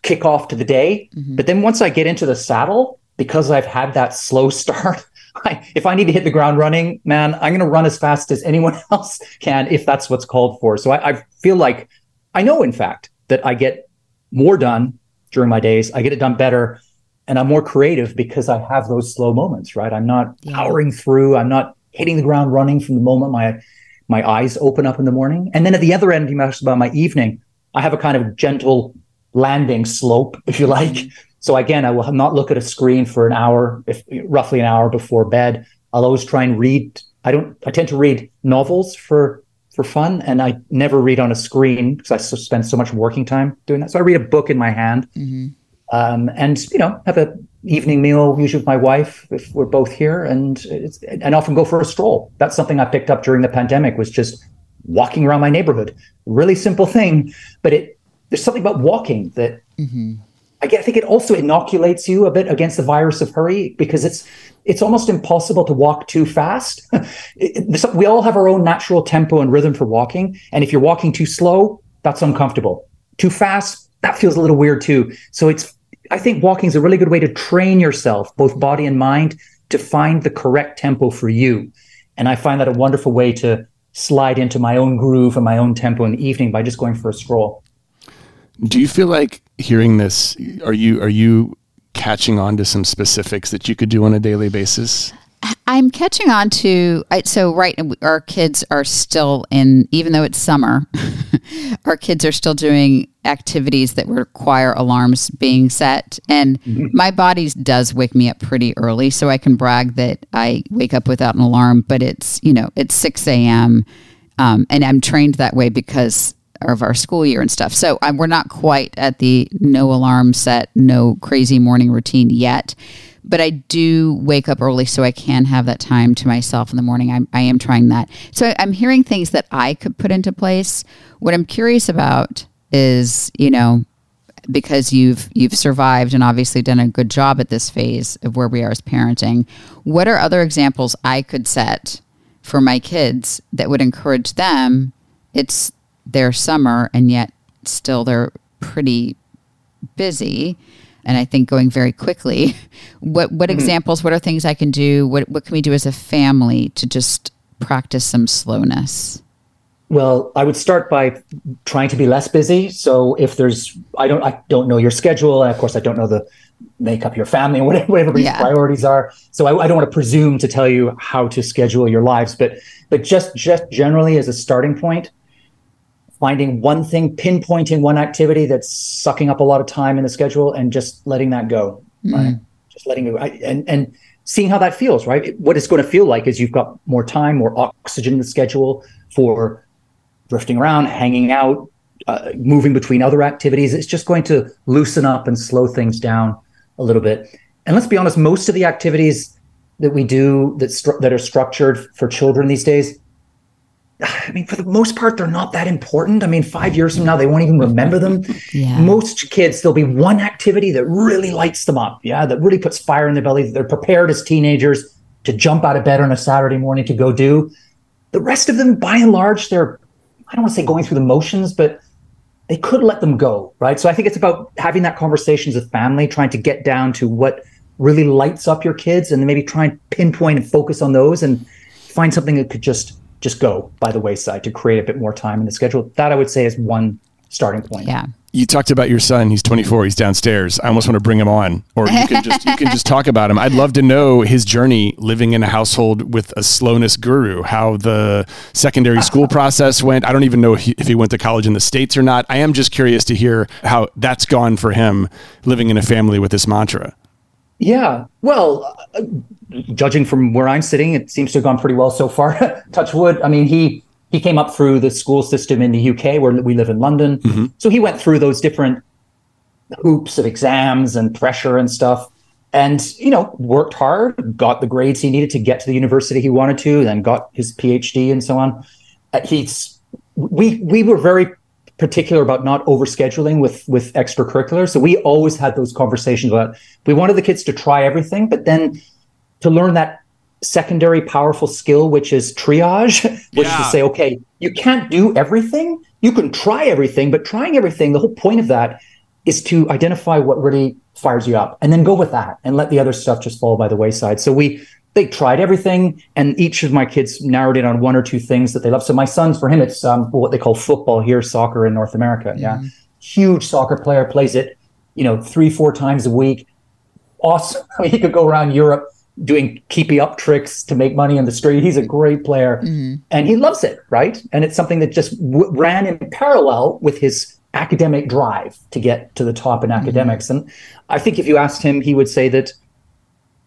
kickoff to the day. Mm-hmm. But then once I get into the saddle, because I've had that slow start. I, if I need to hit the ground running, man, I'm going to run as fast as anyone else can if that's what's called for. So I, I feel like I know, in fact, that I get more done during my days. I get it done better and I'm more creative because I have those slow moments, right? I'm not yeah. powering through. I'm not hitting the ground running from the moment my my eyes open up in the morning. And then at the other end, you asked about my evening. I have a kind of gentle landing slope, if you like. Mm-hmm. So again, I will not look at a screen for an hour, if roughly an hour before bed. I'll always try and read. I don't. I tend to read novels for for fun, and I never read on a screen because I spend so much working time doing that. So I read a book in my hand. Mm-hmm um, and you know have a evening meal usually with my wife if we're both here and and often go for a stroll that's something i picked up during the pandemic was just walking around my neighborhood really simple thing but it there's something about walking that mm-hmm. I, I think it also inoculates you a bit against the virus of hurry because it's it's almost impossible to walk too fast. it, we all have our own natural tempo and rhythm for walking, and if you're walking too slow, that's uncomfortable. Too fast, that feels a little weird too. So it's I think walking is a really good way to train yourself, both body and mind, to find the correct tempo for you. And I find that a wonderful way to slide into my own groove and my own tempo in the evening by just going for a stroll. Do you feel like hearing this? Are you are you catching on to some specifics that you could do on a daily basis? I'm catching on to so right our kids are still in even though it's summer our kids are still doing activities that require alarms being set and mm-hmm. my body does wake me up pretty early so I can brag that I wake up without an alarm but it's you know it's 6 a.m. Um, and I'm trained that way because of our school year and stuff so um, we're not quite at the no alarm set no crazy morning routine yet but I do wake up early so I can have that time to myself in the morning. I'm, I am trying that. So I'm hearing things that I could put into place. What I'm curious about is, you know, because you've you've survived and obviously done a good job at this phase of where we are as parenting. What are other examples I could set for my kids that would encourage them? It's their summer and yet still they're pretty busy and I think going very quickly. What what mm-hmm. examples, what are things I can do? What what can we do as a family to just practice some slowness? Well, I would start by trying to be less busy. So if there's, I don't, I don't know your schedule, and of course, I don't know the makeup your family and whatever, whatever yeah. priorities are. So I, I, don't want to presume to tell you how to schedule your lives, but but just just generally as a starting point, finding one thing, pinpointing one activity that's sucking up a lot of time in the schedule, and just letting that go. Mm. Right, just letting it, and and seeing how that feels. Right, what it's going to feel like is you've got more time, more oxygen in the schedule for drifting around, hanging out, uh, moving between other activities. It's just going to loosen up and slow things down a little bit. And let's be honest, most of the activities that we do that stru- that are structured for children these days, I mean, for the most part, they're not that important. I mean, five years from now, they won't even remember them. Yeah. Most kids, there'll be one activity that really lights them up. Yeah, that really puts fire in their belly. That they're prepared as teenagers to jump out of bed on a Saturday morning to go do. The rest of them, by and large, they're I don't want to say going through the motions, but they could let them go, right? So I think it's about having that conversation with family, trying to get down to what really lights up your kids, and then maybe try and pinpoint and focus on those, and find something that could just just go by the wayside to create a bit more time in the schedule. That I would say is one starting point. Yeah you talked about your son. He's 24. He's downstairs. I almost want to bring him on, or you can just you can just talk about him. I'd love to know his journey living in a household with a slowness guru. How the secondary school process went. I don't even know if he, if he went to college in the states or not. I am just curious to hear how that's gone for him living in a family with this mantra. Yeah. Well, uh, judging from where I'm sitting, it seems to have gone pretty well so far. Touch wood. I mean, he he came up through the school system in the UK where we live in London. Mm-hmm. So he went through those different hoops of exams and pressure and stuff. And, you know, worked hard, got the grades he needed to get to the university he wanted to, then got his PhD and so on. Uh, he's we we were very particular about not overscheduling with with extracurriculars. So we always had those conversations about we wanted the kids to try everything, but then to learn that secondary powerful skill, which is triage, which yeah. is to say, okay, you can't do everything. You can try everything, but trying everything, the whole point of that is to identify what really fires you up and then go with that and let the other stuff just fall by the wayside. So we they tried everything and each of my kids narrowed in on one or two things that they love. So my son's for him it's um, what they call football here, soccer in North America. Mm-hmm. Yeah. Huge soccer player plays it, you know, 3 4 times a week. Awesome. I mean, he could go around Europe doing keepy up tricks to make money on the street. He's a great player mm-hmm. and he loves it, right? And it's something that just w- ran in parallel with his academic drive to get to the top in mm-hmm. academics. And I think if you asked him, he would say that.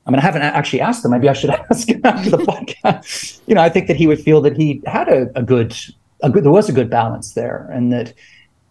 I mean, I haven't actually asked him. Maybe I should ask him after the podcast. You know, I think that he would feel that he had a, a good, a good, there was a good balance there, and that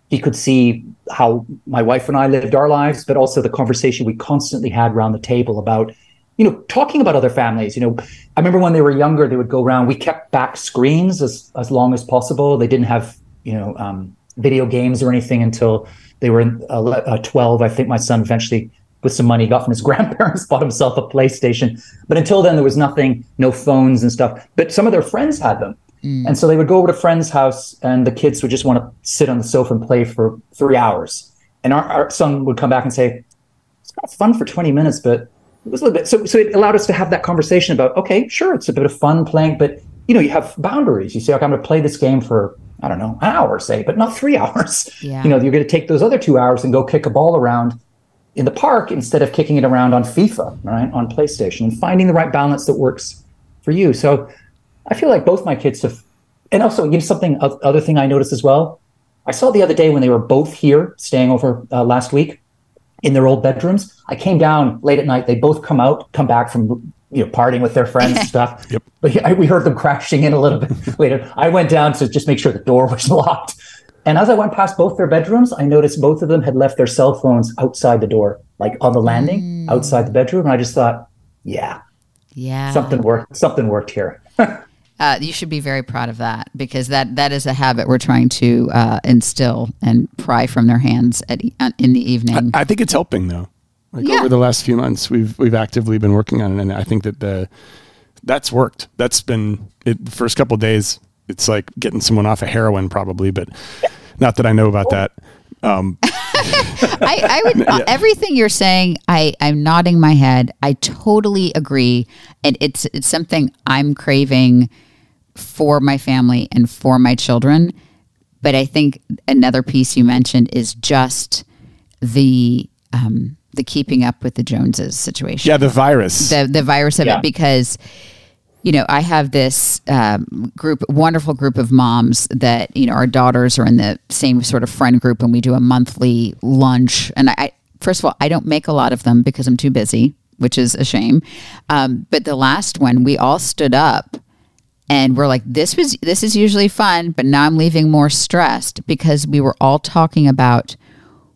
he could see how my wife and I lived our lives, but also the conversation we constantly had around the table about you know, talking about other families. You know, I remember when they were younger, they would go around. We kept back screens as as long as possible. They didn't have you know um, video games or anything until they were uh, uh, 12. I think my son eventually, with some money he got from his grandparents, bought himself a PlayStation. But until then, there was nothing, no phones and stuff. But some of their friends had them. Mm. And so they would go over to friend's house, and the kids would just want to sit on the sofa and play for three hours. And our, our son would come back and say, "It's kind of fun for 20 minutes, but it was a little bit so so it allowed us to have that conversation about okay sure it's a bit of fun playing but you know you have boundaries you say okay i'm going to play this game for i don't know an hour say but not three hours yeah. you know you're going to take those other two hours and go kick a ball around in the park instead of kicking it around on fifa right on playstation and finding the right balance that works for you so i feel like both my kids have and also you know something other thing i noticed as well i saw the other day when they were both here staying over uh, last week in their old bedrooms. I came down late at night. They both come out, come back from you know partying with their friends and stuff. Yep. But I, we heard them crashing in a little bit later. I went down to just make sure the door was locked. And as I went past both their bedrooms, I noticed both of them had left their cell phones outside the door, like on the landing mm. outside the bedroom. And I just thought, yeah, yeah, something worked. Something worked here. Uh, you should be very proud of that because that that is a habit we're trying to uh, instill and pry from their hands at, uh, in the evening. I, I think it's helping though. Like yeah. over the last few months, we've we've actively been working on it, and I think that the that's worked. That's been it, the first couple days. It's like getting someone off of heroin, probably, but not that I know about that. Um, I, I would everything you're saying. I I'm nodding my head. I totally agree, and it's it's something I'm craving for my family and for my children. But I think another piece you mentioned is just the um, the keeping up with the Joneses situation. Yeah, the virus. the the virus of Yeah. it because you know I have this um, group, wonderful group of moms that you know our daughters are in the same sort of friend group, and we do a monthly lunch. And I, I first of all, I don't make a lot of them because I'm too busy, which is a shame. Um, but the last one, we all stood up and we're like this was this is usually fun but now i'm leaving more stressed because we were all talking about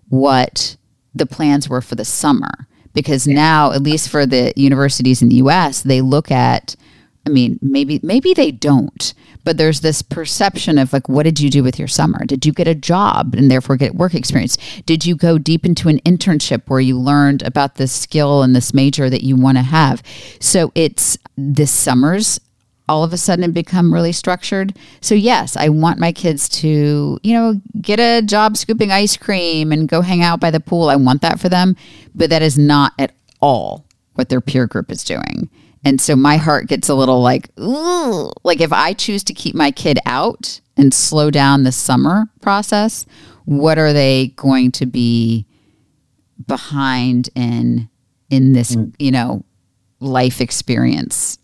what the plans were for the summer because now at least for the universities in the US they look at I mean maybe maybe they don't but there's this perception of like what did you do with your summer did you get a job and therefore get work experience did you go deep into an internship where you learned about this skill and this major that you want to have so it's this summers all of a sudden become really structured. So yes, I want my kids to, you know, get a job scooping ice cream and go hang out by the pool. I want that for them, but that is not at all what their peer group is doing. And so my heart gets a little like, ooh, like if I choose to keep my kid out and slow down the summer process, what are they going to be behind in in this, mm. you know, life experience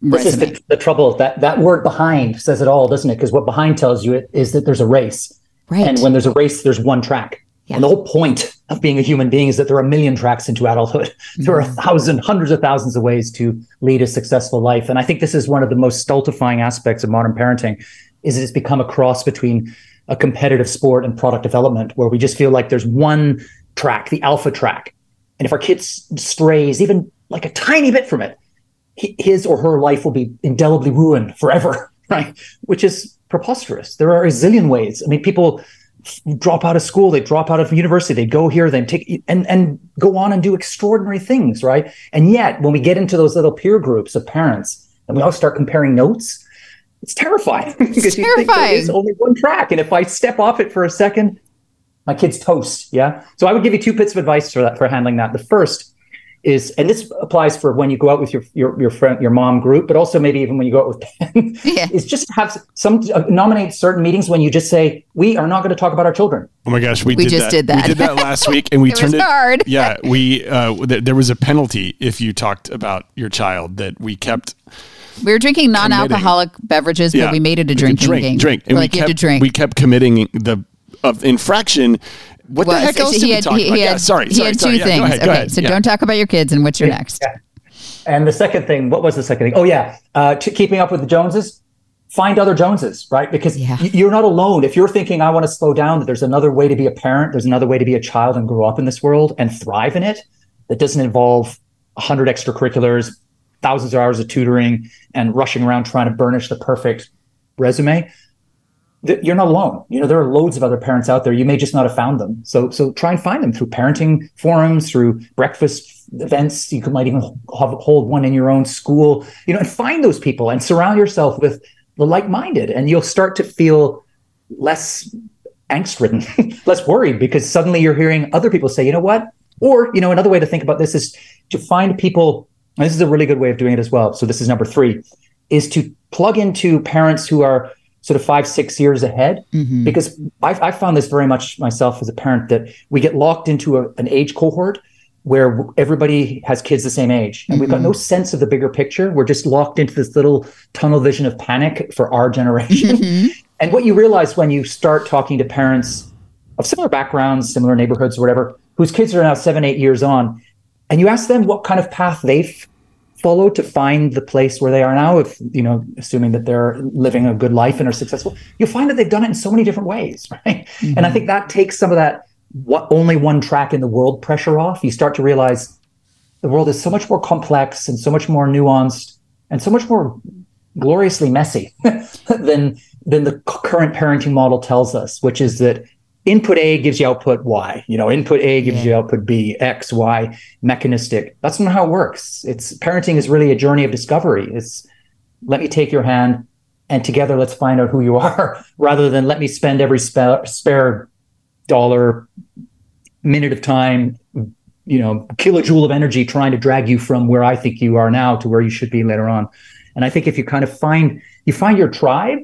This is the, the trouble. That that word behind says it all, doesn't it? Because what behind tells you is that there's a race. Right. And when there's a race, there's one track. Yeah. And the whole point of being a human being is that there are a million tracks into adulthood. There are mm-hmm. a thousand, hundreds of thousands of ways to lead a successful life. And I think this is one of the most stultifying aspects of modern parenting is that it's become a cross between a competitive sport and product development where we just feel like there's one track, the alpha track. And if our kid strays even like a tiny bit from it, his or her life will be indelibly ruined forever, right? Which is preposterous. There are a zillion ways. I mean, people drop out of school, they drop out of university, they go here, then take and and go on and do extraordinary things, right? And yet, when we get into those little peer groups of parents and we all start comparing notes, it's terrifying because you think there is only one track, and if I step off it for a second, my kid's toast. Yeah. So I would give you two bits of advice for that for handling that. The first is, and this applies for when you go out with your your your friend, your mom group, but also maybe even when you go out with Penn, Yeah. is just have some uh, nominate certain meetings when you just say we are not going to talk about our children. Oh my gosh, we, We did just that. did that. We did that last week, and we It was turned it hard. Yeah, we uh, th- there was a penalty if you talked about your child that we kept. We were drinking non-alcoholic beverages, but we made it a drinking drink, game. Drink, We're we like, you kept, have to drink. We kept committing the of infraction. What Well, the heck so else he did we had, talk he, about? he yeah, had, sorry, he sorry, had sorry. two Yeah, things. Ahead, okay, so Yeah. don't talk about your kids. And what's your next? And the second thing, what was the second thing? Oh yeah, uh, to keeping up with the Joneses. Find other Joneses, right? Because you're not alone. If you're thinking, I want to slow down, that there's another way to be a parent, there's another way to be a child and grow up in this world and thrive in it that doesn't involve 100 extracurriculars, thousands of hours of tutoring, and rushing around trying to burnish the perfect resume. You're not alone. You know, there are loads of other parents out there. You may just not have found them. So, so try and find them through parenting forums, through breakfast events. You could might even hold one in your own school. You know, and find those people and surround yourself with the like-minded, and you'll start to feel less angst-ridden, less worried because suddenly you're hearing other people say, you know what? Or, you know, another way to think about this is to find people. And this is a really good way of doing it as well. So this is number three, is to plug into parents who are sort of five, six years ahead. Mm-hmm. Because I've, I found this very much myself as a parent that we get locked into a, an age cohort where everybody has kids the same age and we've got no sense of the bigger picture. We're just locked into this little tunnel vision of panic for our generation. And what you realize when you start talking to parents of similar backgrounds, similar neighborhoods, or whatever, whose kids are now seven, eight years on, and you ask them what kind of path they've followed to find the place where they are now, if you know, assuming that they're living a good life and are successful, you'll find that they've done it in so many different ways, right? And I mm-hmm. think that takes some of that what only one track in the world pressure off. You start to realize the world is so much more complex and so much more nuanced and so much more gloriously messy than than the current parenting model tells us, which is that input A gives you output Y. You know, input A gives you output B, X, Y, mechanistic. That's not how it works. It's parenting is really a journey of discovery. It's let me take your hand and together let's find out who you are, rather than let me spend every spa- spare dollar minute of time, you know, kilojoule of energy trying to drag you from where I think you are now to where you should be later on. And I think if you kind of find you find your tribe,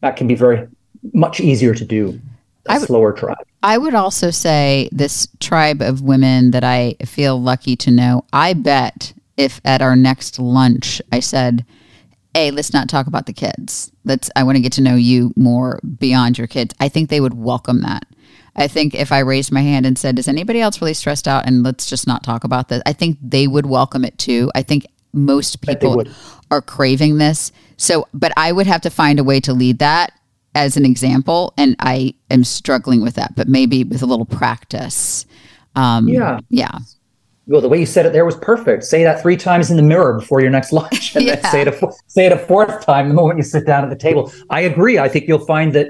that can be very much easier to do. A would- slower tribe. I would also say this tribe of women that I feel lucky to know. I bet if at our next lunch I said, "Hey, let's not talk about the kids. Let's I want to get to know you more beyond your kids." I think they would welcome that. I think if I raised my hand and said, "Is anybody else really stressed out?" and let's just not talk about this, I think they would welcome it too. I think most people are craving this. So, but I would have to find a way to lead that as an example, and I am struggling with that. But maybe with a little practice. Um, Yeah. yeah, Well, the way you said it there was perfect. Say that three times in the mirror before your next lunch, and then say it a say it a fourth time the moment you sit down at the table. I agree. I think you'll find that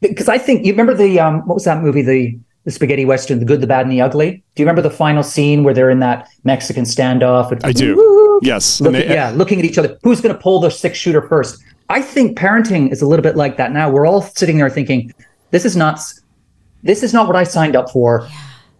because I think you remember the um, what was that movie the the spaghetti western, the good, the bad, and the ugly. Do you remember the final scene where they're in that Mexican standoff? And, I do. Woo! Yes. And Looking, they- yeah, looking at each other. Who's going to pull the six shooter first? I think parenting is a little bit like that now. We're all sitting there thinking, this is not, this is not what I signed up for.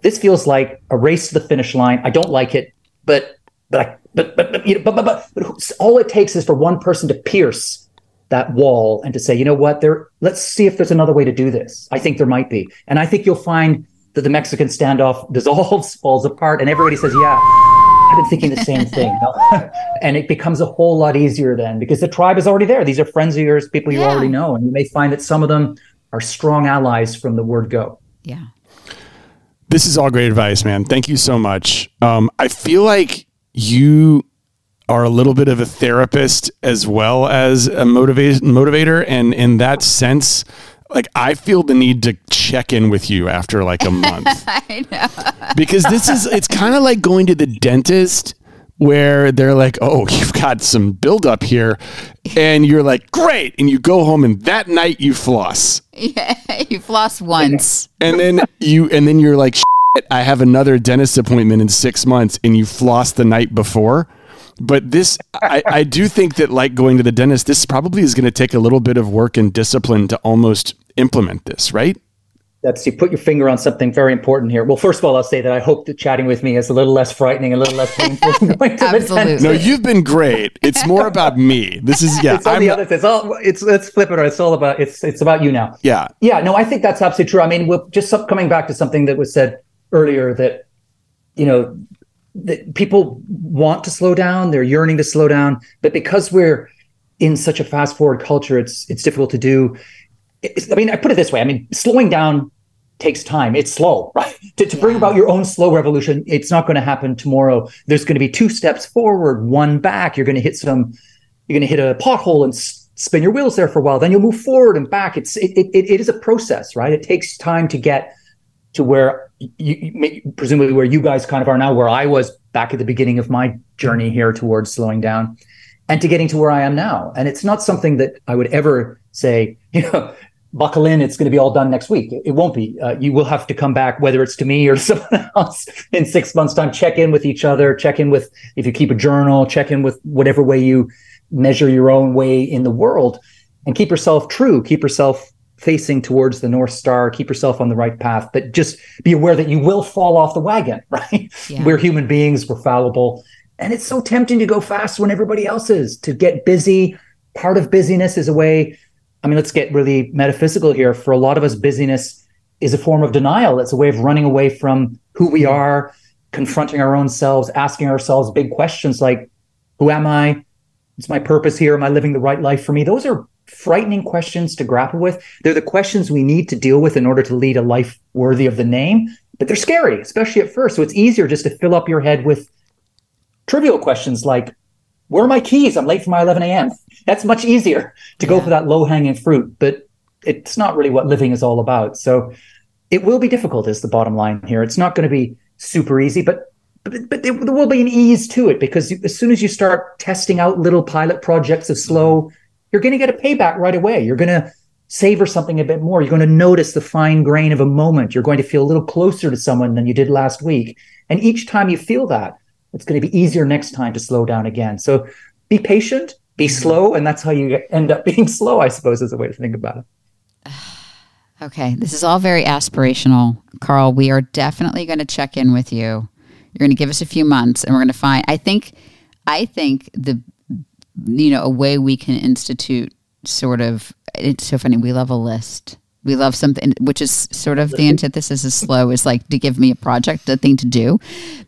This feels like a race to the finish line. I don't like it, but but I, but but but, you know, but, but, but, but all it takes is for one person to pierce that wall and to say, you know what, there. Let's see if there's another way to do this. I think there might be, and I think you'll find that the Mexican standoff dissolves, falls apart, and everybody says, yeah. I've been thinking the same thing. and it becomes a whole lot easier then because the tribe is already there. These are friends of yours, people you Yeah. already know. And you may find that some of them are strong allies from the word go. yeah. This is all great advice, man. Thank you so much. Um, I feel like you are a little bit of a therapist as well as a motivate, motivator. And in that sense, like I feel the need to check in with you after like a month. I know. because this is it's kind of like going to the dentist where they're like, "Oh, you've got some buildup here," and you're like, "Great!" and you go home and that night you floss, Yeah, you floss once. and then you and then you're like, Shit, "I have another dentist appointment in six months," and you floss the night before. But this, I, I do think that like going to the dentist, this probably is going to take a little bit of work and discipline to almost implement this, right? That's you put your finger on something very important here. Well, first of all, I'll say that I hope that chatting with me is a little less frightening, a little less painful. going to Absolutely. dentist. No, you've been great. It's more about me. This is yeah. it's all I'm the other. others. It's all. It's let's flip it. Or It's all about. It's it's about you now. yeah. Yeah, no, I think that's absolutely true. I mean, we're just some- coming back to something that was said earlier that, you know, that people want to slow down, they're yearning to slow down, but because we're in such a fast forward culture, it's it's difficult to do. It's, I mean, I put it this way. I mean, slowing down takes time. It's slow, right? To, to bring about your own slow revolution, it's not going to happen tomorrow. There's going to be two steps forward, one back. You're going to hit some, you're going to hit a pothole and spin your wheels there for a while. Then you'll move forward and back. It's it, it, it is a process, right? It takes time to get to where you, presumably where you guys kind of are now, where I was back at the beginning of my journey here towards slowing down, and to getting to where I am now. And it's not something that I would ever say, you know, buckle in. It's going to be all done next week. It, it won't be. Uh, you will have to come back, whether it's to me or someone else, in six months' time. Check in with each other. Check in with if you keep a journal. Check in with whatever way you measure your own way in the world, and keep yourself true. Keep yourself facing towards the north star. Keep yourself on the right path but just be aware that you will fall off the wagon right? Yeah. we're human beings. We're fallible. And it's so tempting to go fast when everybody else is. To get busy part of busyness is a way i mean let's get really metaphysical here. For a lot of us busyness is a form of denial. It's a way of running away from who we are confronting our own selves asking ourselves big questions like who am i? What's my purpose here. Am i living the right life for me? Those are frightening questions to grapple with. They're the questions we need to deal with in order to lead a life worthy of the name but they're scary especially at first. So it's easier just to fill up your head with trivial questions like where are my keys? I'm late for my 11 a.m that's much easier to go for that low hanging fruit but it's not really what living is all about. So it will be difficult is the bottom line here. It's not going to be super easy but but, but there there will be an ease to it because as soon as you start testing out little pilot projects of slow you're going to get a payback right away. You're going to savor something a bit more. You're going to notice the fine grain of a moment. You're going to feel a little closer to someone than you did last week. And each time you feel that it's going to be easier next time to slow down again. So be patient be mm-hmm. slow and that's how you end up being slow i suppose is a way to think about it. Okay, this is all very aspirational. Carl, we are definitely going to check in with you. You're going to give us a few months and we're going to find I think I think the you know, a way we can institute sort of it's so funny. We love a list. We love something which is sort of the antithesis of slow is like to give me a project, a thing to do.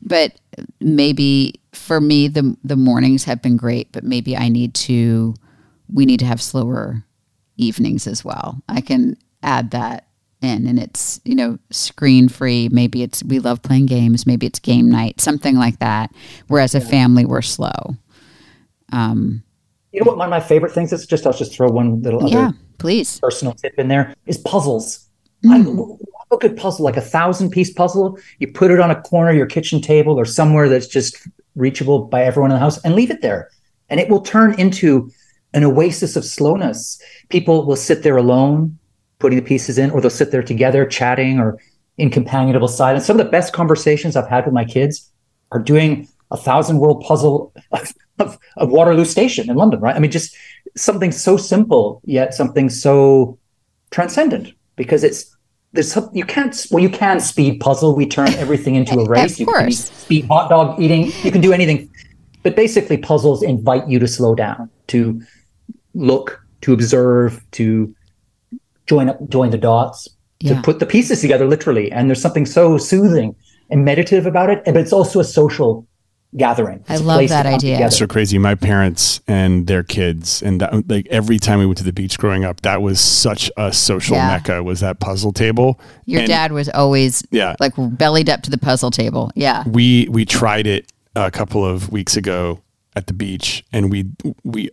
But maybe for me the the mornings have been great, but maybe I need to we need to have slower evenings as well. I can add that in and it's, you know, screen free. Maybe it's we love playing games, maybe it's game night, something like that. Whereas a family we're slow. Um You know what? One of my favorite things is just I'll just throw one little other yeah, please. personal tip in there is puzzles. I love a good puzzle, like a thousand piece puzzle. You put it on a corner of your kitchen table or somewhere that's just reachable by everyone in the house and leave it there. And it will turn into an oasis of slowness. People will sit there alone, putting the pieces in, or they'll sit there together, chatting or in companionable silence. Some of the best conversations I've had with my kids are doing a thousand world puzzle of, of, Waterloo Station in London, right? I mean, just something so simple, yet something so transcendent because it's there's you can't well you can speed puzzle we turn everything into a race Of you can course. speed hot dog eating you can do anything but basically puzzles invite you to slow down to look to observe to join up join the dots Yeah. to put the pieces together literally and there's something so soothing and meditative about it but it's also a social gathering I It's a love place to that come idea. together. so crazy. My parents and their kids, and that, like every time we went to the beach growing up, that was such a social Yeah. mecca. Was that puzzle table? Your And dad was always Yeah. like bellied up to the puzzle table. Yeah. We we tried it a couple of weeks ago at the beach, and we we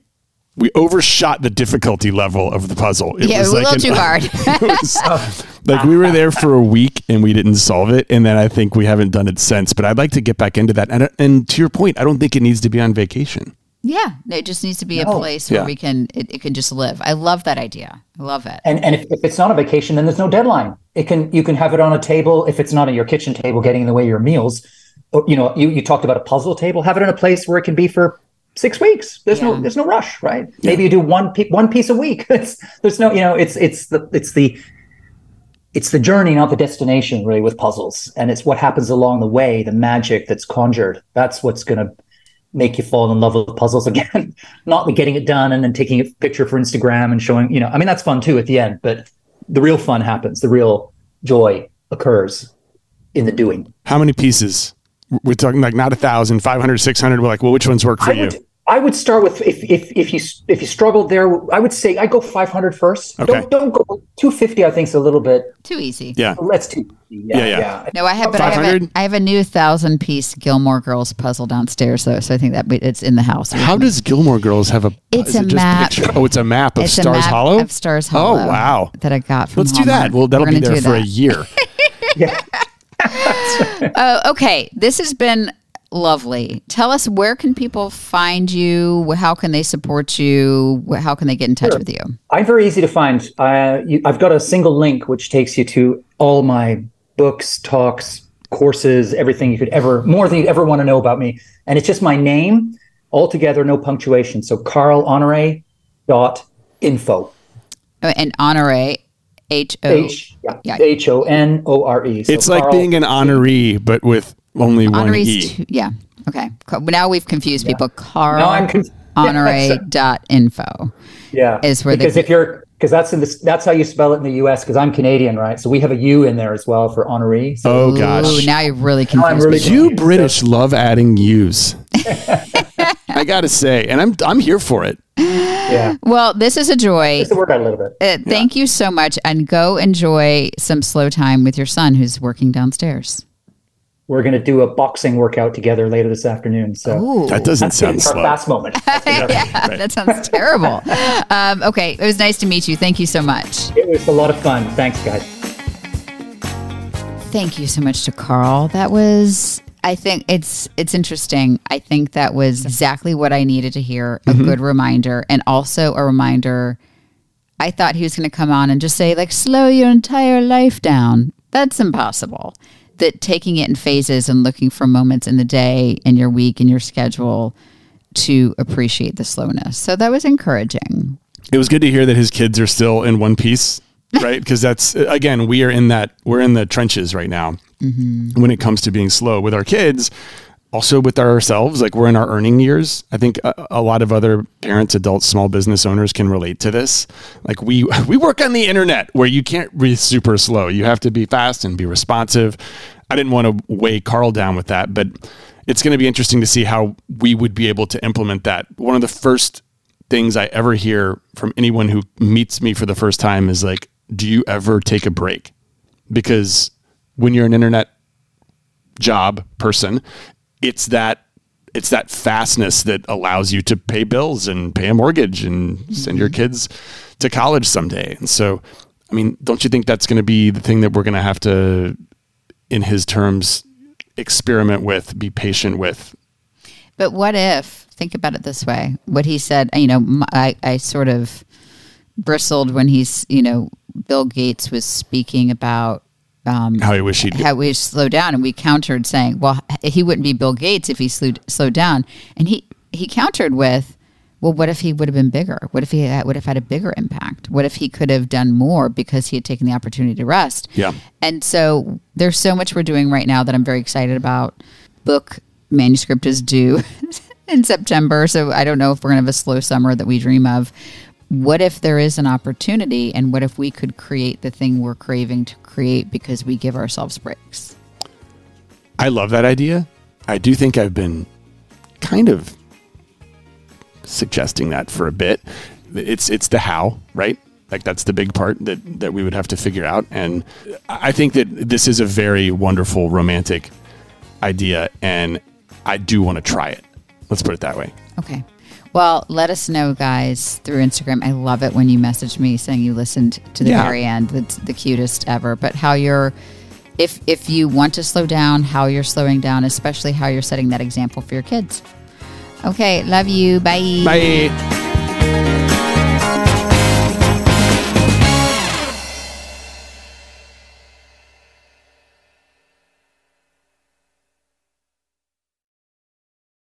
we overshot the difficulty level of the puzzle. It yeah, it was a little an- too hard. it was, like we were there for a week and we didn't solve it, and then I think we haven't done it since. But I'd like to get back into that. And, and to your point, I don't think it needs to be on vacation. yeah. It just needs to be a place where Yeah. we can it, it can just live. I love that idea. I love it. And and if, if it's not a vacation, then there's no deadline. It can you can have it on a table if it's not on your kitchen table, getting in the way of your meals. Or, you know, you, you talked about a puzzle table. Have it in a place where it can be for six weeks. There's no there's no rush, right? Maybe you do one pe- one piece a week. It's, there's no you know it's it's the it's the it's the journey, not the destination, really, with puzzles. And it's what happens along the way, the magic that's conjured. That's what's going to make you fall in love with puzzles again. not the getting it done and then taking a picture for Instagram and showing, you know, I mean, that's fun too at the end, but the real fun happens. The real joy occurs in the doing. How many pieces? We're talking like not a thousand, 500, 600. We're like, well, which ones work for I you? would, I would start with if if if you if you struggled there, I would say I go 500 first. Okay. Don't don't go 250. I think is a little bit. Too easy. yeah. Let's too. Yeah, Yeah, yeah. yeah. No, I have, but I have, a, 500? I have a new thousand piece Gilmore Girls puzzle downstairs, though. So I think that it's in the house. How does Gilmore Girls have a? It's a it map. picture- Oh, it's a map of It's a Stars map Hollow. of Stars Hollow. Oh wow! that I got from. Let's do that. Well, that'll We're be there do for a year. yeah. Oh, okay. This has been lovely. Tell us where can people find you? How can they support you? How can they get in touch with you? I'm very easy to find. Uh, you, I've got a single link which takes you to all my books, talks, courses, everything you could ever, more than you'd ever want to know about me. And it's just my name, altogether, no punctuation. So carlhonore dot info. Oh, And Honore, H O. H yeah, yeah. H O N O R E. So It's like being an honoree, but with only one Honore's e. two- yeah. Okay. Co- Now we've confused people. Carl Now I'm conf- Honore dot info. yeah, is where they- because if you're because that's in this that's how you spell it in the U.S. Because I'm Canadian, right? So we have a U in there as well for honoree. So Oh gosh! Ooh, now you've really I'm confused really people. you confused. British love adding U's. I gotta say, and I'm I'm here for it. yeah, Well, this is a joy. just to work out a little bit. Uh, thank you so much, and go enjoy some slow time with your son who's working downstairs. We're going to do a boxing workout together later this afternoon. So Ooh, That doesn't that's sound slow. fast moment. That's the- yeah, that sounds terrible. Um, okay, it was nice to meet you. Thank you so much. It was a lot of fun. Thanks, guys. Thank you so much to Carl. That was. I think it's it's interesting. I think that was exactly what I needed to hear. A mm-hmm. good reminder, and also a reminder. I thought he was going to come on and just say like, "Slow your entire life down." That's impossible. That taking it in phases and looking for moments in the day, in your week, in your schedule, to appreciate the slowness. So that was encouraging. It was good to hear that his kids are still in one piece right? Because that's again, we are in that we're in the trenches right now Mm-hmm. when it comes to being slow with our kids. Also with ourselves, like we're in our earning years. I think a, a lot of other parents, adults, small business owners can relate to this. Like we we work on the internet where you can't be super slow. You have to be fast and be responsive. I didn't want to weigh Carl down with that, but it's going to be interesting to see how we would be able to implement that. One of the first things I ever hear from anyone who meets me for the first time is like, "Do you ever take a break?" Because when you're an internet job person, it's that it's that fastness that allows you to pay bills and pay a mortgage and send your mm-hmm. kids to college someday. And so, I mean, don't you think that's going to be the thing that we're going to have to, in his terms, experiment with, be patient with? But what if, think about it this way, what he said, you know, I sort of bristled when he's, you know, Bill Gates was speaking about um, How he wish he'd how we slow down, and we countered saying, "Well, he wouldn't be Bill Gates if he slowed slowed down." And he he countered with, "Well, what if he would have been bigger? What if he had, would have had a bigger impact? What if he could have done more because he had taken the opportunity to rest?" Yeah. And so there's so much we're doing right now that I'm very excited about. Book manuscript is due in September, so I don't know if we're gonna have a slow summer that we dream of. What if there is an opportunity, and what if we could create the thing we're craving to create because we give ourselves breaks? I love that idea. I do think I've been kind of suggesting that for a bit. It's it's the how, right? Like that's the big part that that we would have to figure out. And I think that this is a very wonderful romantic idea, and I do want to try it. Let's put it that way. Okay. Well, let us know, guys, through Instagram. I love it when you message me saying you listened to the Yeah. very end. That's the cutest ever. But how you're, if if you want to slow down, how you're slowing down, especially how you're setting that example for your kids. Okay. Love you. Bye. Bye.